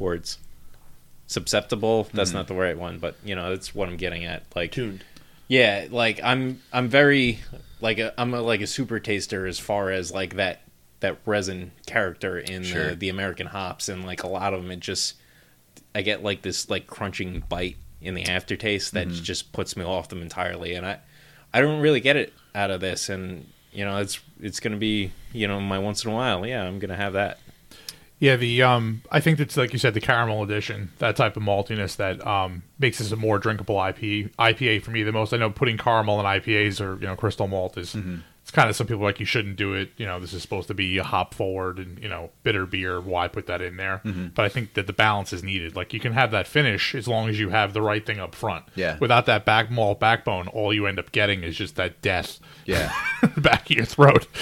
words susceptible. That's hmm. not the right one, but you know that's what I'm getting at. Like Tuned. yeah, like I'm I'm very like a, I'm a, like a super taster as far as like that that resin character in Sure. the, the American hops and like a lot of them it just I get like this like crunching bite in the aftertaste that mm-hmm. just puts me off them entirely and I I don't really get it out of this and you know it's it's going to be you know my once in a while yeah I'm going to have that Yeah, the um, I think that's like you said, the caramel edition, that type of maltiness that um makes this a more drinkable IP IPA for me the most. I know putting caramel in IPAs or you know crystal malt is it's kind of some people are like you shouldn't do it. You know, this is supposed to be a hop forward and you know bitter beer. Why put that in there? But I think that the balance is needed. Like you can have that finish as long as you have the right thing up front. Yeah. Without that back malt backbone, all you end up getting is just that death Yeah. back of your throat.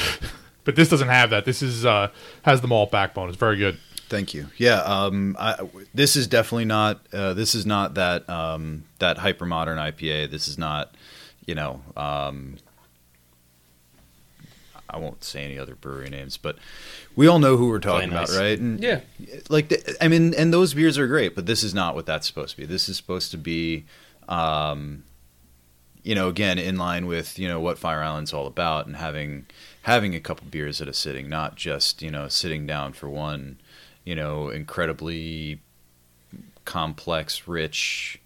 But this doesn't have that. This is uh has the malt backbone. It's very good. Thank you. Yeah, um, I, this is definitely not. Uh, this is not that um, that hyper modern IPA. This is not, you know. Um, I won't say any other brewery names, but we all know who we're talking Play about, right? And Yeah. like the, I mean, and those beers are great, but this is not what that's supposed to be. This is supposed to be, um, you know, again in line with you know what Fire Island's all about, and having having a couple beers at a sitting, not just you know sitting down for one, you know, incredibly complex, rich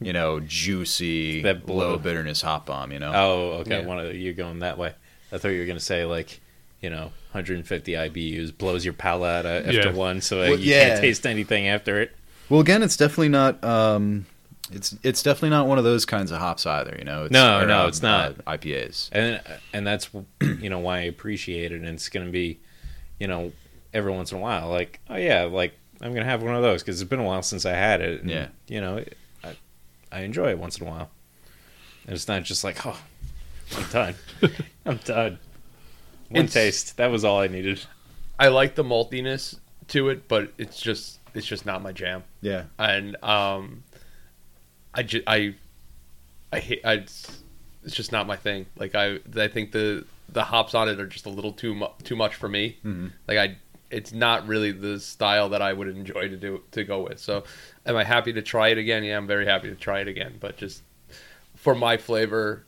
you know, juicy, That blue. low bitterness hop bomb. You know. Oh, okay. Yeah. One of you're going that way. I thought you were gonna say like, you know, 150 IBUs blows your palate after Yeah. one, so Well, you yeah. can't taste anything after it. Well, again, it's definitely not. Um, it's it's definitely not one of those kinds of hops either. You know. It's, No, no, it's not. uh, IPAs. and and that's you know why I appreciate it. And it's gonna be, you know, every once in a while, like oh yeah, like I'm gonna have one of those because it's been a while since I had it. And, Yeah. you know, it, I I enjoy it once in a while, and it's not just like oh, I'm done, I'm done. One It's- taste, that was all I needed. I like the maltiness to it, but it's just it's just not my jam. Yeah. and um, I just I I hate I it's just not my thing. Like I I think the the hops on it are just a little too mu- too much for me. Mm-hmm. Like I it's not really the style that I would enjoy to do to go with. So am I happy to try it again? Yeah, I'm very happy to try it again, but just for my flavor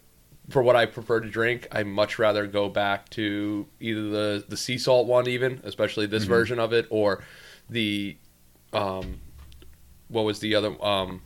for what I prefer to drink, I much rather go back to either the the sea salt one, even especially Mm-hmm. this version of it, or the um, what was the other um,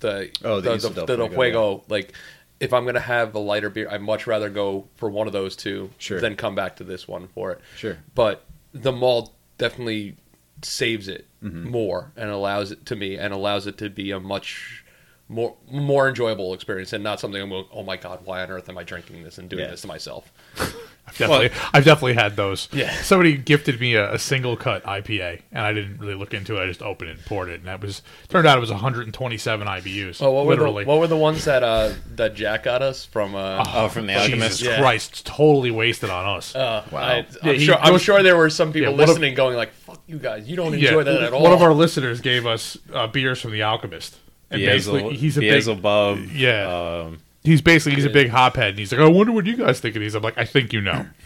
the Oh, the the, the, del the Fuego, Fuego. Like, if I'm gonna have a lighter beer, I'd much rather go for one of those two Sure. than come back to this one for it. Sure. But the malt definitely saves it Mm-hmm. more and allows it to me and allows it to be a much more more enjoyable experience and not something I'm going, oh my god, why on earth am I drinking this and doing Yeah. this to myself? I've definitely, I've definitely had those. Yeah. Somebody gifted me a, a SingleCut IPA, and I didn't really look into it. I just opened it and poured it, and that was turned out it was 127 IBUs. Oh, what were the what were the ones that uh that Jack got us from uh, Oh, from the Jesus Alchemist. Yeah. Christ, totally wasted on us. uh Wow. I, I'm, he sure, I'm sure there were some people Yeah, one of- listening going like, "Fuck you guys, you don't enjoy that at all." One of our listeners gave us uh, beers from the Alchemist, and basically he's a big, Beelzebub, Yeah. Um, he's basically he's a big hophead, and he's like, I wonder what you guys think of these. I'm like, I think you know.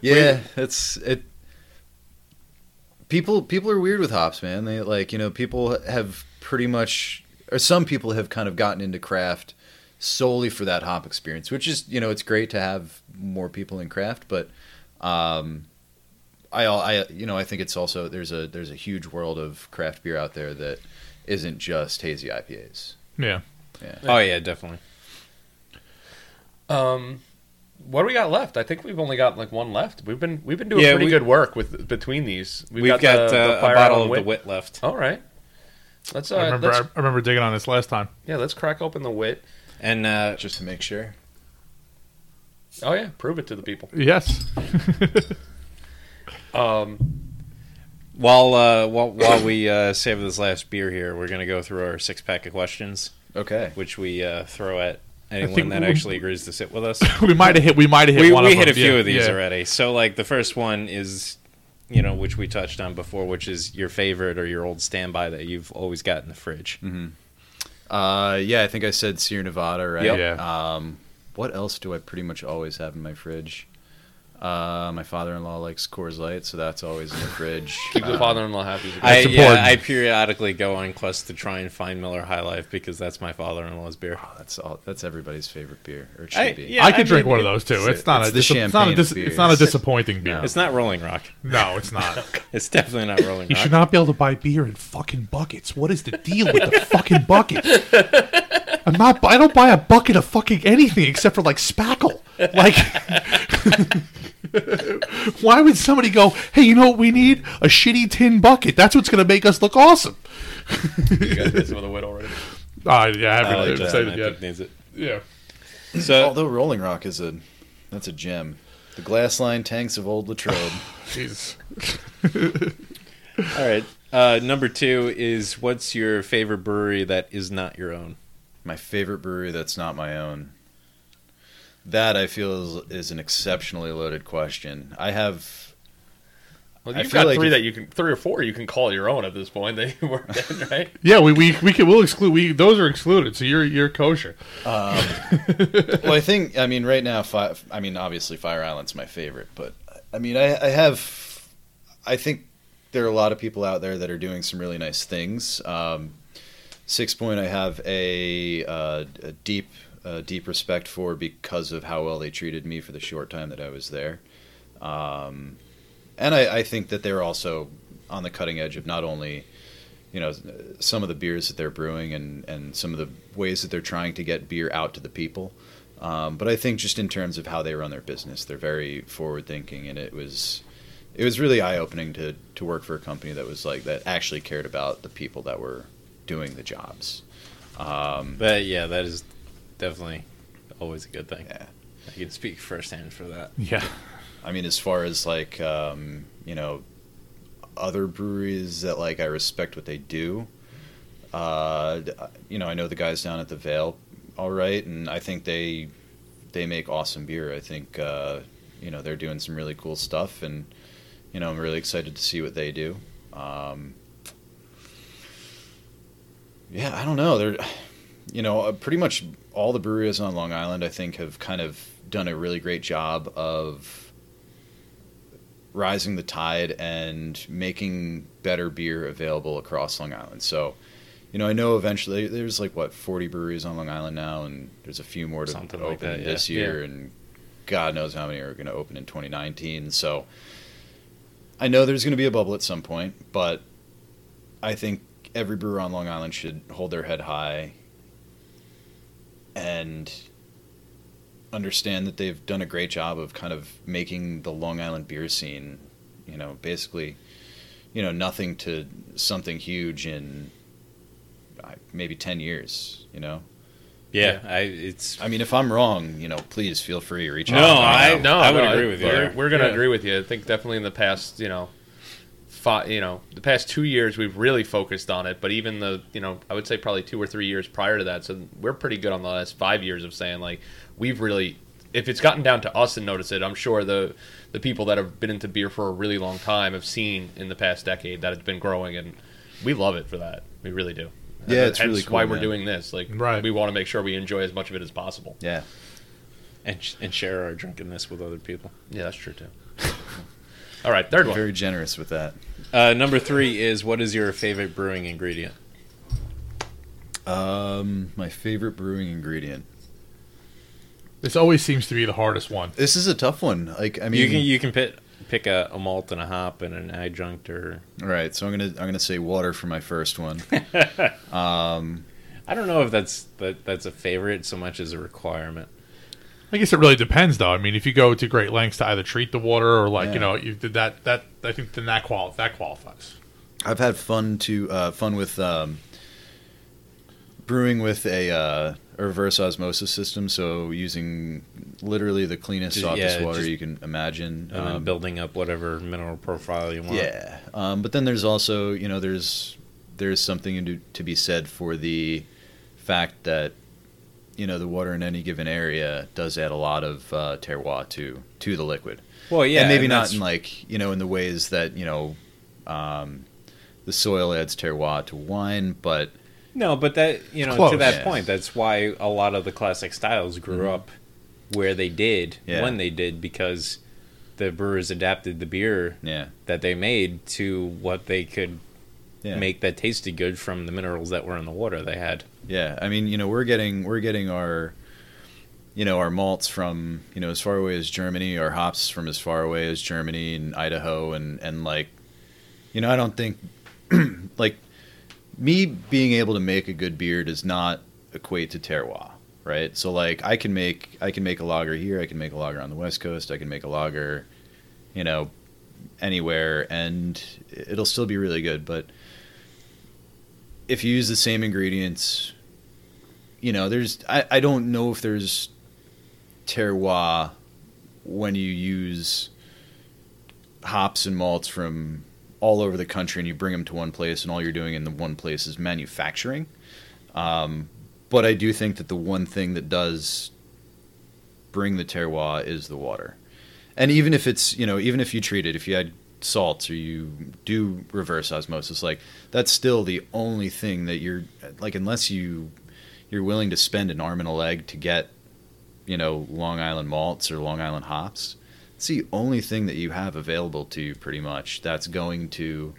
Yeah, it's it. People people are weird with hops, man. They like you know people have pretty much, or some people have kind of gotten into craft solely for that hop experience, which is you know it's great to have more people in craft, but um, I I you know I think it's also there's a there's a huge world of craft beer out there that isn't just hazy IPAs. Yeah. Yeah. oh yeah, definitely. Um, what do we got left? I think we've only got like one left. We've been we've been doing Yeah, pretty we- good work with between these. We've, got, the- uh, the a bottle Island of the wit left, All right, let's uh, I remember let's, I remember digging on this last time. yeah, let's crack open the wit. and uh, Just to make sure. Oh yeah, prove it to the people. Yes. Um, while uh, while while we uh, save this last beer here, we're gonna go through our six pack of questions, Okay. which we uh, throw at anyone that we- actually agrees to sit with us. we might have hit. We might have hit. we one we of hit a few Yeah, of these yeah. already. So like the first one is, you know, which we touched on before, which is your favorite or your old standby that you've always got in the fridge. Uh, yeah, I think I said Sierra Nevada, right? Yep. Yeah. Um, what else do I pretty much always have in my fridge? Uh, my father-in-law likes Coors Light, so that's always in the fridge. keep the Uh, father-in-law happy. I yeah. I periodically go on quests to try and find Miller High Life because that's my father-in-law's beer. oh, that's all. That's everybody's favorite beer, or it should I- be. yeah. I could I drink mean, one of those too. it's- It's, not a dis- it's not a champagne dis- it's not a disappointing beer. No. It's not Rolling Rock. No, it's not. It's definitely not Rolling Rock. You should not be able to buy beer in fucking buckets. What is the deal with the fucking bucket? I'm not. I don't buy a bucket of fucking anything except for like spackle. Like, why would somebody go? Hey, you know what we need? A shitty tin bucket. That's what's going to make us look awesome. you guys did some of the wit already. Uh, yeah, I haven't I like that. said it yet. needs it. Yeah. So Although Rolling Rock is a, that's a gem. The glass line tanks of Old Latrobe. Jesus. all right. Uh, number two is what's your favorite brewery that is not your own? my favorite brewery that's not my own. That I feel is, is an exceptionally loaded question. I have Well, I you've feel got like three if- that you can, three or four you can call your own at this point. They were dead, right? Yeah, we we we can we'll exclude. We those are excluded. So you're you're kosher. well, I think I mean right now. Fi- I mean, obviously, Fire Island's my favorite, but I mean, I, I have. I think there are a lot of people out there that are doing some really nice things. Um, Sixpoint, I have a, uh, a deep, uh, deep respect for because of how well they treated me for the short time that I was there, um, and I, I think that they're also on the cutting edge of not only. you know some of the beers that they're brewing and and some of the ways that they're trying to get beer out to the people. Um, but I think just in terms of how they run their business, they're very forward thinking, and it was it was really eye opening to to work for a company that was like that actually cared about the people that were doing the jobs. Um, But yeah, that is definitely always a good thing. yeah. I can speak firsthand for that. Yeah. I mean, as far as like um, you know, other breweries that like I respect what they do. Uh, you know, I know the guys down at the Veil, all right, and I think they they make awesome beer. I think uh, you know they're doing some really cool stuff, and you know I'm really excited to see what they do. Um, yeah, I don't know. They're you know uh, pretty much all the breweries on Long Island. I think have kind of done a really great job of rising the tide and making better beer available across Long Island. So, you know, I know eventually there's like what 40 breweries on Long Island now, and there's a few more to Something open like that, this yeah. year, and God knows how many are going to open in 2019. So, I know there's going to be a bubble at some point, but I think every brewer on Long Island should hold their head high and understand that they've done a great job of kind of making the Long Island beer scene, you know, basically, you know, nothing to something huge in maybe 10 years, you know. Yeah, I it's I mean, if I'm wrong, you know, please feel free to reach No, out. No, I- no, I would no, agree with you We're, we're going to Yeah. agree with you. I think definitely in the past, you know, five, you know, the past two years we've really focused on it. But even the, you know, I would say probably two or three years prior to that. So we're pretty good on the last five years of saying like we've really, if it's gotten down to us and notice it, I'm sure the the people that have been into beer for a really long time have seen in the past decade that it's been growing, and we love it for that. We really do. Yeah, it's Hence really cool, why we're doing this. Like, Right. we want to make sure we enjoy as much of it as possible. Yeah. and and share our drunkenness with other people. Yeah, that's true too. All right, third one. Very generous with that. Uh, number three is what is your favorite brewing ingredient? Um, my favorite brewing ingredient. This always seems to be the hardest one. This is a tough one. Like, I mean, you can you can pick pick a, a malt and a hop and an adjunct or all right. So I'm gonna I'm gonna say water for my first one. um, I don't know if that's that that's a favorite so much as a requirement. I guess it really depends, though. I mean, if you go to great lengths to either treat the water or like Yeah. you know you did that that I think then that qual that qualifies. I've had fun to uh, fun with um, brewing with a, uh, a reverse osmosis system. So using literally the cleanest, Just- softest yeah, water just- you can imagine. And then Um, building up whatever mineral profile you want. Yeah, um, but then there's also you know there's there's something to, to be said for the fact that you know the water in any given area does add a lot of uh, terroir to to the liquid. Well, yeah, and maybe not in like you know in the ways that you know um, the soil adds terroir to wine, but No, but that you know to that Yeah. point, that's why a lot of the classic styles grew up where they did Yeah. when they did because the brewers adapted the beer yeah, that they made to what they could make that tasted good from the minerals that were in the water they had. Yeah. I mean, you know, we're getting we're getting our you know our malts from you know as far away as Germany, our hops from as far away as Germany and Idaho, and and like you know, I don't think like me being able to make a good beer does not equate to terroir, right? So like I can make I can make a lager here, I can make a lager on the west coast, I can make a lager, you know, anywhere, and it'll still be really good. But if you use the same ingredients, you know, there's I, I don't know if there's terroir when you use hops and malts from all over the country and you bring them to one place and all you're doing in the one place is manufacturing. Um, but I do think that the one thing that does bring the terroir is the water. And even if it's, you know, even if you treat it, if you had salts or you do reverse osmosis, like that's still the only thing that you're like, unless you you're willing to spend an arm and a leg to get, you know, Long Island malts or Long Island hops. It's the only thing that you have available to you, pretty much. That's going to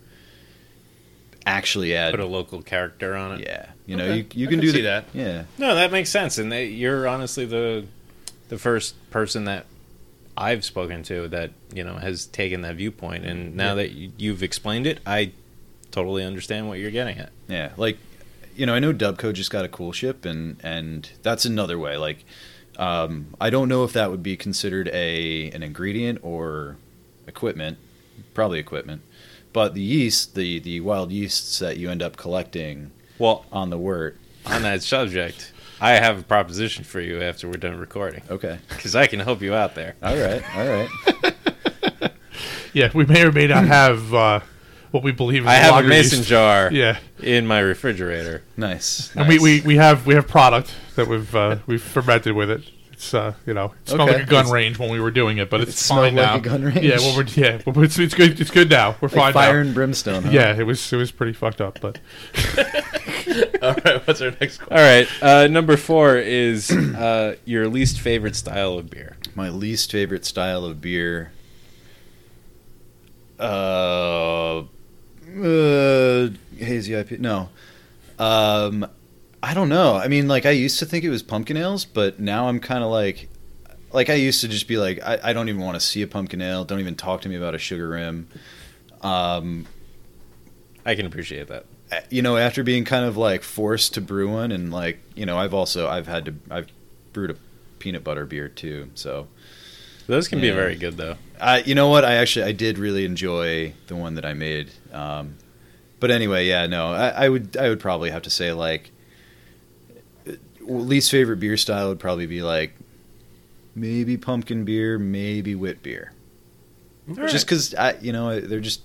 actually add. Put a local character on it. yeah, you know, Okay. you you can can do the- that. Yeah, No, that makes sense, and they, you're honestly the the first person that I've spoken to that you know has taken that viewpoint, and now that you, you've explained it, I totally understand what you're getting at. Yeah, like you know, I know Dubco just got a coolship, and and that's another way. Like, um, I don't know if that would be considered a an ingredient or equipment, probably equipment. But the yeast, the the wild yeasts that you end up collecting Well, on the wort. on that subject, I have a proposition for you after we're done recording Okay, because I can help you out there. all right, all right. Yeah, we may or may not have uh, what we believe is I have a mason yeast. jar Yeah, in my refrigerator. Nice. and we, nice. we, we have we have product that we've uh, we've fermented with it. It's uh, you know, it smelled Okay. like a gun It's- range when we were doing it, but it's It smelled fine like now. a gun range? Yeah, well, we're, yeah, well, it's, it's good. It's good now. We're like fine fire now. and brimstone. Huh? Yeah, it was it was pretty fucked up, but All right, what's our next question? All right, uh, number four is uh, your least favorite style of beer. My least favorite style of beer. Uh, uh hazy IPA. No. Um, I don't know. I mean, like I used to think it was pumpkin ales, but now I'm kind of like, like I used to just be like, I, I don't even want to see a pumpkin ale. Don't even talk to me about a sugar rim. Um, I can appreciate that. you know, after being kind of like forced to brew one, and like you know, I've also I've had to I've brewed a peanut butter beer too, so. Those can be very good though. Uh, you know what? I actually I did really enjoy the one that I made. Um, but anyway, yeah, no, I, I would I would probably have to say like least favorite beer style would probably be like maybe pumpkin beer, maybe wit beer. Just because I you know they're just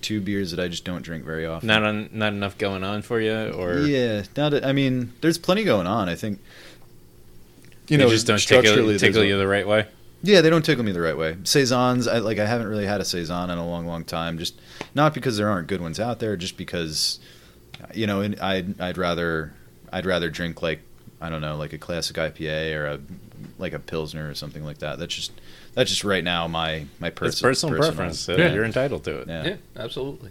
two beers that I just don't drink very often. Not on, not enough going on for you, or yeah, not. I mean, there's plenty going on. I think. you know, just don't tickle, tickle you the right way. Yeah, they don't tickle me the right way. Saisons, I like. I haven't really had a saison in a long, long time. Just not because there aren't good ones out there, just because, you know, and I'd I'd rather I'd rather drink like I don't know, like a classic IPA or a like a pilsner or something like that. That's just that's just right now my my It's pers- personal preference. So Yeah. You're entitled to it. Yeah, Yeah, absolutely.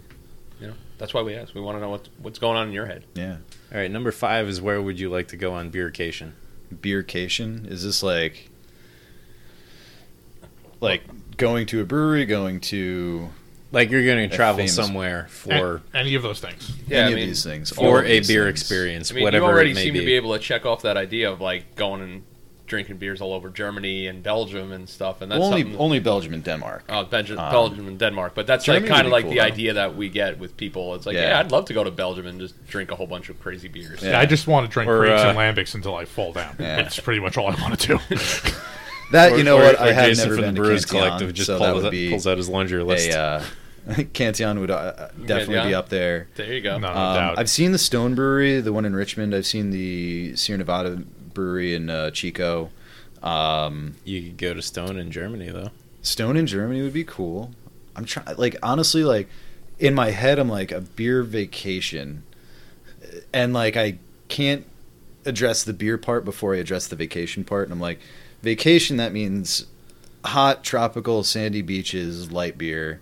You know, that's why we ask. We want to know what what's going on in your head. yeah. All right, number five is where would you like to go on beercation? Beercation is this like like going to a brewery, going to Like you're going to A travel famous- somewhere for a- any of those things. Yeah, any I of mean, these things, all for of a these beer things. experience, I mean, whatever you already it may seem be. to be able to check off that idea of like going and drinking beers all over Germany and Belgium and stuff, and that's only something. only Belgium and Denmark. Oh, Belgium, Um, Belgium and Denmark, but that's Germany like kind would of like cool, the though. idea that we get with people. It's like, Yeah. yeah. I'd love to go to Belgium and just drink a whole bunch of crazy beers. Yeah. Yeah, I just want to drink Or, grapes uh, and lambics until I fall down. Yeah. That's pretty much all I want to do. That Or- you know or- what or I have Jason never from been the to Brewers Collective just so pulls, that would out, be pulls out his laundry list. a uh, Cantillon would uh, definitely be up there. There you go. No. Um, doubt. I've seen the Stone Brewery, the one in Richmond. I've seen the Sierra Nevada Brewery in uh, Chico. Um, You could go to Stone in Germany though. Stone in Germany would be cool. I'm trying, like honestly, like in my head, I'm like a beer vacation, and like I can't address the beer part before I address the vacation part. And I'm like, vacation that means hot, tropical, sandy beaches, light beer.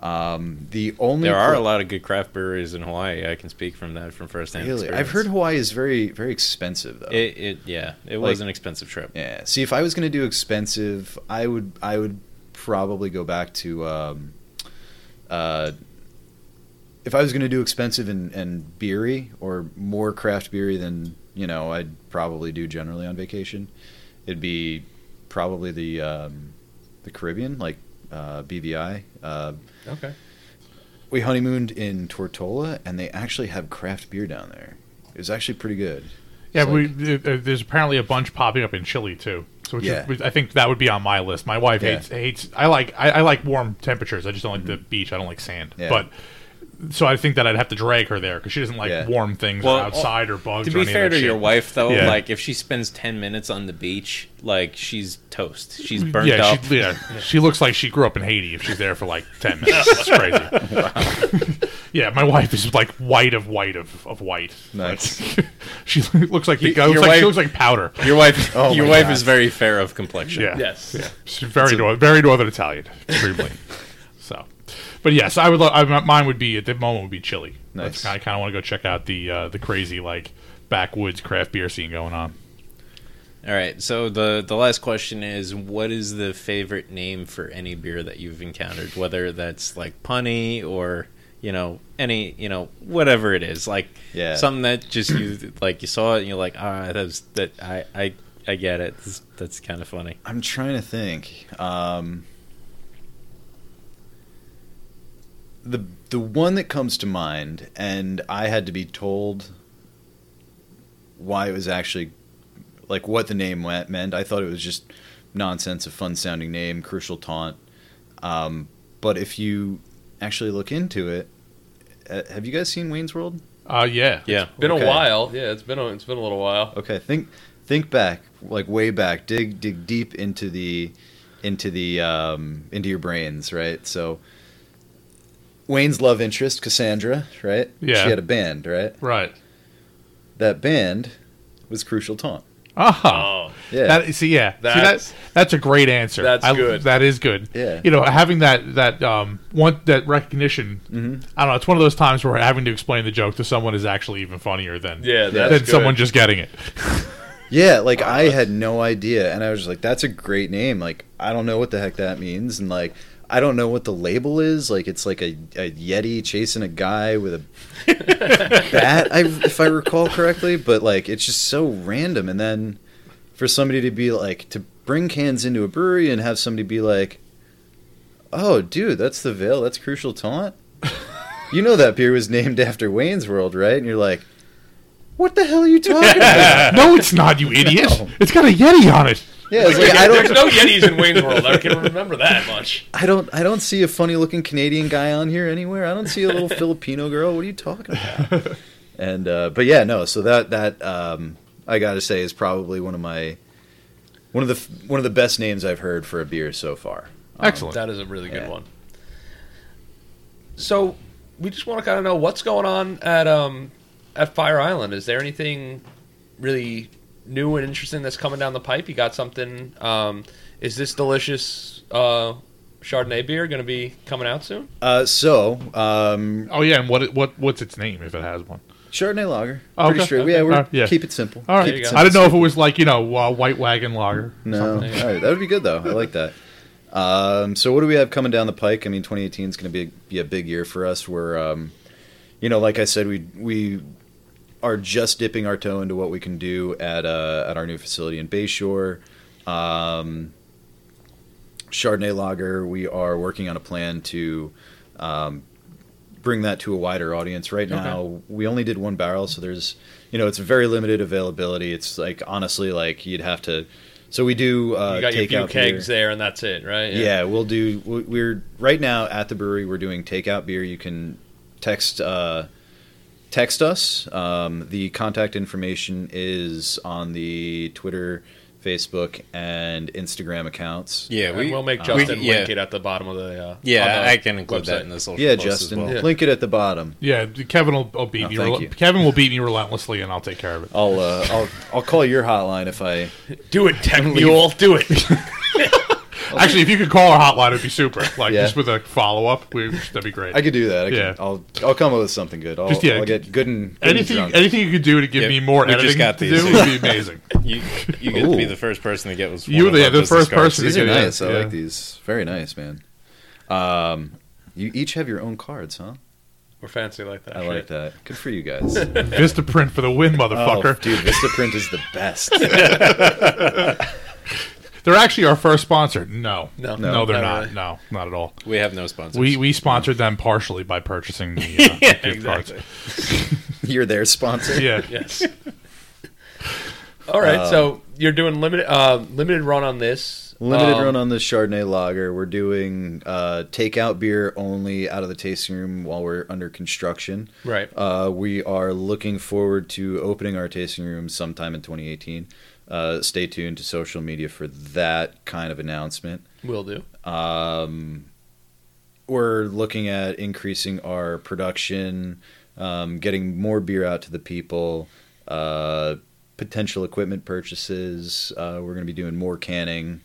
Um, the only There are pla- a lot of good craft breweries in Hawaii. I can speak from that from first hand. Really, I've heard Hawaii is very, very expensive though. it. It yeah, it Like- was an expensive trip. Yeah. See, if I was going to do expensive, I would I would probably go back to um, uh, if I was going to do expensive and, and beery or more craft beery than you know I'd probably do generally on vacation. It'd be probably the um, the Caribbean, like uh, BVI. Uh, Okay. we honeymooned in Tortola, and they actually have craft beer down there. It was actually pretty good. Yeah, we, like- there's apparently a bunch popping up in Chile too. So which Yeah. is, I think that would be on my list. My wife Yeah. hates hates. I like I, I like warm temperatures. I just don't like the beach. I don't like sand. Mm-hmm. Yeah. But so I think that I'd have to drag her there because she doesn't like Yeah. warm things Well, or outside or bugs. To or be any fair of to that your wife, though, Yeah. like if she spends ten minutes on the beach, like she's toast. She's burnt yeah, up. She, yeah, she looks like she grew up in Haiti if she's there for like ten minutes. It's crazy. yeah, my wife is like white of white of, of white. Nice. She looks like, Y- looks your like wife- she looks like powder. Your wife, Oh your my wife God. is very fair of complexion. Yeah. Yes. She's very nor- very northern Italian, extremely. So, but yes, I would. Lo- I, mine would be at the moment would be Chile. Nice. I kind of want to go check out the uh, the crazy like backwoods craft beer scene going on. All right. So the the last question is, what is the favorite name for any beer that you've encountered? Whether that's like punny or you know, any, you know, whatever it is, like Yeah. something that just you like you saw it and you're like, ah, that's that I I I get it. That's, that's kind of funny. I'm trying to think. Um, the the one that comes to mind, and I had to be told why it was actually like what the name went, meant. I thought it was just nonsense, a fun sounding name, crucial taunt. Um, but if you actually look into it, uh, have you guys seen Wayne's World? Uh, yeah. Yeah. Been Okay. a while. Yeah, it's been a, it's been a little while. Okay, think think back, like way back. Dig dig deep into the into the um, into your brains, right? So Wayne's love interest, Cassandra, right? Yeah. She had a band, right? Right. That band was Crucial Taunt. Ah. Oh, Yeah. That, see, yeah, see, That's- that's a great answer. That's I- good. That is good. Yeah. you know, having that that um one that recognition. Mm-hmm. I don't know. It's one of those times where having to explain the joke to someone is actually even funnier than yeah, that's than good. someone just getting it. Yeah, like I had no idea, and I was just like, "That's a great name." Like I don't know what the heck that means, and like I don't know what the label is. Like it's like a, a yeti chasing a guy with a bat, I, if I recall correctly. But like it's just so random, and then for somebody to be like to bring cans into a brewery and have somebody be like, "Oh, dude, that's the Veil. That's Crucial Taunt." you know that beer was named after Wayne's World, right? And you're like, "What the hell are you talking about?" no, it's not, you idiot. No. It's got a yeti on it. Yeah, it's like, I There's don't, no Yetis in Wayne's World. I can remember that much. I don't, I don't see a funny-looking Canadian guy on here anywhere. I don't see a little Filipino girl. What are you talking about? And uh, but yeah, no. So that that um, I got to say is probably one of my one of the one of the best names I've heard for a beer so far. Um, Excellent. That is a really good Yeah. one. So we just want to kind of know what's going on at um at Fire Island. Is there anything really new and interesting that's coming down the pipe? You got something? Um, is this delicious uh, Chardonnay beer going to be coming out soon? Uh, so um, Oh yeah, and what what what's its name if it has one? Chardonnay lager, Oh, pretty okay. straight. Yeah, we're Uh, yeah. keep it simple. All right, Keep you it go. I didn't know if it was like you know uh, White Wagon Lager. No, Something. All right, that would be good though. I like that. Um, so what do we have coming down the pike? I mean, 2018 is going to be be a big year for us. We're, um, you know, like I said, we we are just dipping our toe into what we can do at uh, at our new facility in Bayshore. Um, Chardonnay lager. We are working on a plan to um, bring that to a wider audience. Right now, we only did one barrel, so there's you know it's very limited availability. It's like honestly, like you'd have to. So we do uh, you got your few kegs beer. there, and that's it, right? Yeah. we'll do. we- We're right now at the brewery. We're doing takeout beer. You can text uh, text us. Um, the contact information is on the Twitter, Facebook, and Instagram accounts. Yeah, And we we'll make we- Justin yeah. link it at the bottom of the. Uh, Yeah, on the I can include website. that in the social Yeah, post as Justin, well. Yeah. link it at the bottom. Yeah, Kevin will, will beat Oh, me. thank rel- you. Kevin will beat me relentlessly, and I'll take care of it. I'll uh, I'll I'll call your hotline if I. Do it, Tech Mule. Do it. Actually, if you could call our hotline, it'd be super. Like Yeah. just with a follow up, that'd be great. I could do that. I Yeah. Can, I'll I'll come up with something good. I'll, Just, yeah, I'll get good and, good and anything, drunk. anything you could do to give Yeah, me more we just editing got to these. do would be amazing. You you get to be Ooh. the first person to get was You one were of the- the first cards. person These to are get nice. I Yeah. like these. Very nice, man. Um, you each have your own cards, huh? We're fancy like that. I shit. like that. Good for you guys. Vistaprint for the win, motherfucker. Oh, dude, Vistaprint is the best. They're actually our first sponsor. No, No. no, No, they're not not. really. No, not at all. We have no sponsors. We we sponsored them partially by purchasing the uh, gift exactly. cards. You're their sponsor. Yeah, Yes. All right, so you're doing limited uh, limited run on this. Limited Um, run on the Chardonnay lager. We're doing uh, takeout beer only out of the tasting room while we're under construction. Right. Uh, we are looking forward to opening our tasting room sometime in 2018. Uh, stay tuned to social media for that kind of announcement. Will do. Um, we're looking at increasing our production, um, getting more beer out to the people, uh, potential equipment purchases. Uh, we're going to be doing more canning.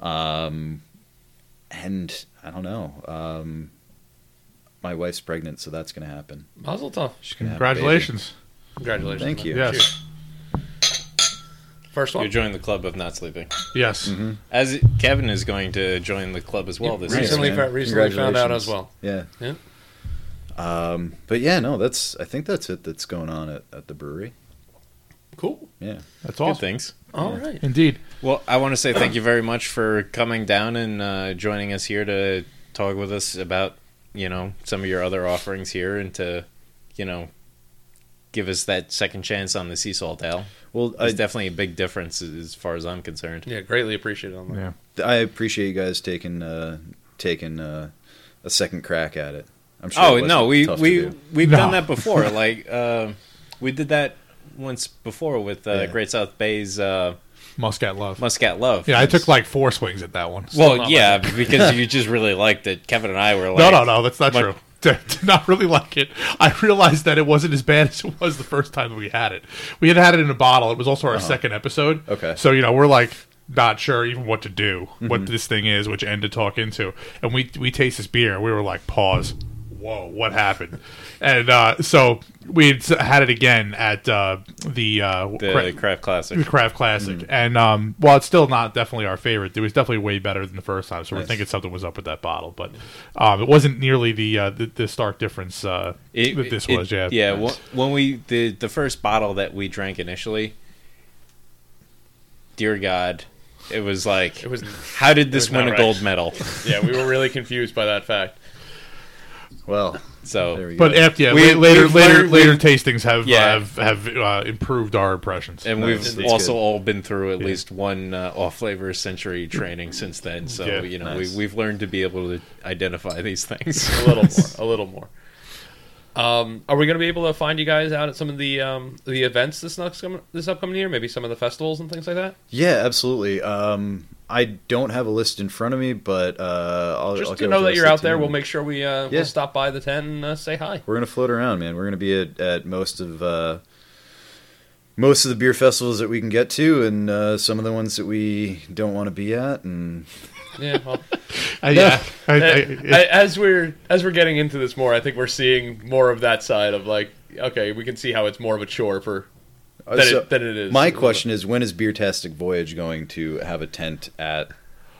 Um, and I don't know. Um, my wife's pregnant, so that's going to happen. Mazel tov. She's gonna have congratulations. Congratulations. Thank man. you. Yes, Cheers. First You're joining the club of not sleeping. yes. Mm-hmm. As Kevin is going to join the club as well this Nice, recently, year. man. fa- recently found out as well. Yeah. Yeah. Um, but yeah, no, that's I think that's it. That's going on at, at the brewery. Cool. Yeah. That's all. awesome. things. All right. Indeed. Well, I want to say thank you very much for coming down and uh, joining us here to talk with us about, you know, some of your other offerings here and to, you know, give us that second chance on the sea salt ale. Well, It's I, definitely a big difference as far as I'm concerned. Yeah, greatly appreciated on that. Yeah. I appreciate you guys taking uh, taking uh, a second crack at it. I'm sure. Oh it no, wasn't we we do. we've No. done that before. like uh, we did that once before with uh, Yeah. Great South Bay's uh, Muscat Love. Muscat Love. yeah, I took like four swings at that one. Well, yeah, because you just really liked it. Kevin and I were like, no, no, no, that's not like- true. Did not really like it. I realized that it wasn't as bad as it was the first time we had it. We had had it in a bottle. It was also our second episode. Uh-huh. Okay. So you know we're like not sure even what to do, Mm-hmm. what this thing is, which end to talk into, and we we taste this beer we were like, pause. Whoa, what happened? and uh, so we had had it again at uh, the uh, the Cra- Craft Classic. the Craft Classic, Mm. and um, while it's still not definitely our favorite, it was definitely way better than the first time. So we're thinking something was up with that bottle, but um, it wasn't nearly the uh, the, the stark difference uh, It- that this it- was. Yeah, yeah. wh- When we the the first bottle that we drank initially, dear God, it was like, It was how did this win a right. gold medal? yeah, we were really confused by that fact. Well, so there So we But go. after yeah, We- la- later later later tastings have Yeah. uh, have have uh, improved our impressions. and Nice. we've That's also good. all been through at Yeah. least one uh, off flavor sensory training since then. So Yeah. you know Nice. we, we've learned to be able to identify these things. a little more, a little more. Um, are we going to be able to find you guys out at some of the um, the events this next this upcoming year? Maybe some of the festivals and things like that. yeah, absolutely. Um, I don't have a list in front of me, but uh, I'll Just I'll to know that you're out there, we'll make sure we uh, Yeah. we'll stop by the tent and uh, say hi. We're gonna float around, man. We're gonna be at, at most of uh, most of the beer festivals that we can get to, and uh, some of the ones that we don't want to be at. And Yeah. Well, Uh, yeah, I, I, I- it- I- as we're as we're getting into this more, I think we're seeing more of that side of like, okay, we can see how it's more of a chore for than, so it, than it is. my question is, when is Beer Beertastic Voyage going to have a tent at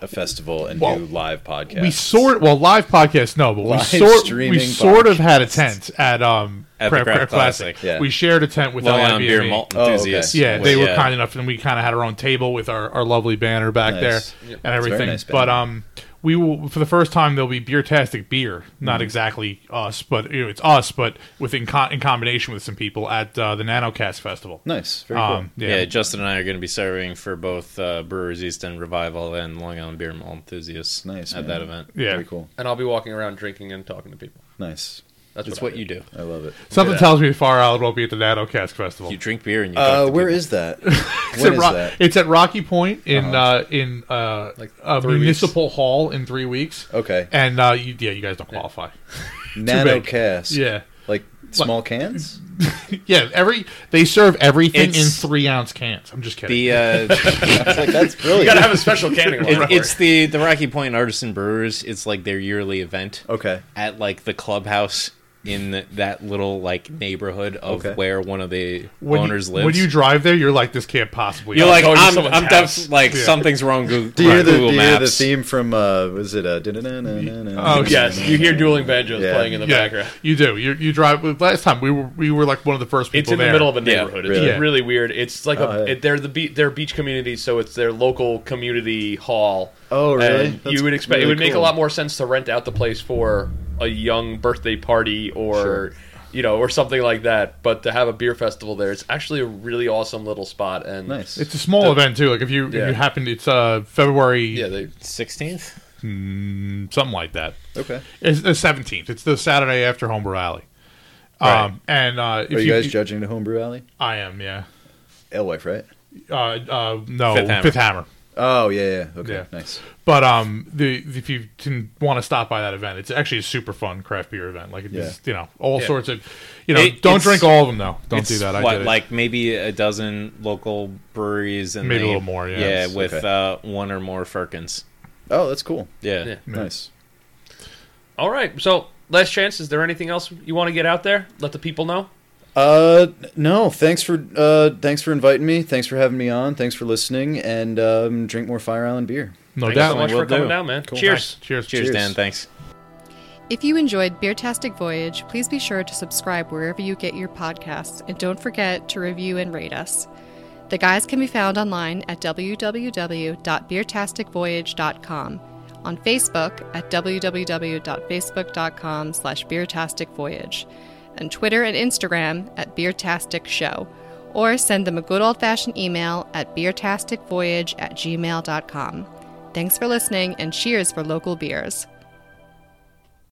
a festival and Well, do live podcasts? we sort well live podcast no, but we Live sort we streaming sort of had a tent at um At the Craft, Craft Craft Classic. Classic. Yeah. We shared a tent with Long Island beer malt Oh, okay. enthusiasts. Yeah, was- they were yeah. kind enough, and we kind of had our own table with our, our lovely banner back Nice. there Yep. and everything. nice but banner. We will for the first time there'll be beer-tastic beer, not exactly us, but you know, it's us, but with in, co- in combination with some people at uh, the NanoCask Festival. Nice, very Um, Yeah. yeah, Justin and I are going to be serving for both uh, Brewers East and Revival and Long Island Beer Malt enthusiasts Nice, at man. that event. yeah. Very cool. and I'll be walking around drinking and talking to people. Nice. That's It's what, what you do. I love it. Something Yeah. tells me Fire Island won't be at the NanoCask Festival. You drink beer and you. Uh, talk to where people. is that? It's when at, Ro- that? it's at Rocky Point in uh, in uh, Like a three municipal hall in three weeks. Okay. And uh, you, yeah, you guys don't qualify. Nano big. cast. Yeah, Like small cans? yeah. Every they serve everything in three ounce cans. I'm just kidding. The uh, It's like that's You brilliant. gotta have a special canning it, it's the the Rocky Point Artisan Brewers. It's like their yearly event okay. at like the clubhouse in that little like neighborhood of Okay. where one of the when owners you, lives. When you drive there, you're like, this can't possibly. You're be. like, I'm, someone's I'm def- like Yeah. something's wrong. Google, Do you hear the, Google do you hear the theme from uh was it uh? Oh, yes, you hear dueling banjos Yeah. playing in the yeah, background. you do. You you drive. Last time we were we were like one of the first people It's in there. the middle of a Yeah, neighborhood. really? It's really weird. It's like Oh, a yeah. it, they're the be- they're beach communities, so it's their local community hall. Oh, really? And you would expect it really would make a lot more sense to rent out the place for a young birthday party or Sure. you know or something like that. But to have a beer festival there, it's actually a really awesome little spot. And Nice. It's a small The- event too. Like if you if Yeah. you happen, it's uh February yeah, they Sixteenth. mm, something like that. okay. It's the seventeenth. It's the Saturday after Homebrew Alley. Um and uh, if Are you guys judging the homebrew alley? I am, yeah. Alewife, right? Uh, uh, no, Fifth Hammer. Fifth Hammer. Oh yeah, yeah. Okay, Yeah. nice. But um, the if you can want to stop by that event, it's actually a super fun craft beer event. Like it's Yeah. you know all Yeah. sorts of, you know, It- don't drink all of them though. Don't It's do that. I what, did it. like maybe a dozen local breweries and Maybe a little more, yeah. Yeah, with okay. uh, one or more Firkins. Oh, that's cool. Yeah. Yeah. Yeah. Nice. all right. So last chance. Is there anything else you want to get out there? Let the people know. Uh, no. Thanks for uh, thanks for inviting me. Thanks for having me on. Thanks for listening. And um, drink more Fire Island beer. no Thanks doubt. so much Will for coming do. down, man. Cool. Cheers. Cheers. Cheers, Cheers. Dan. Thanks. If you enjoyed Beertastic Voyage, please be sure to subscribe wherever you get your podcasts and don't forget to review and rate us. The guys can be found online at www.beertasticvoyage.com, on Facebook at www.facebook.com slash beertasticvoyage, and Twitter and Instagram at Beertastic Show, or send them a good old-fashioned email at beertasticvoyage at gmail.com. Thanks for listening and cheers for local beers.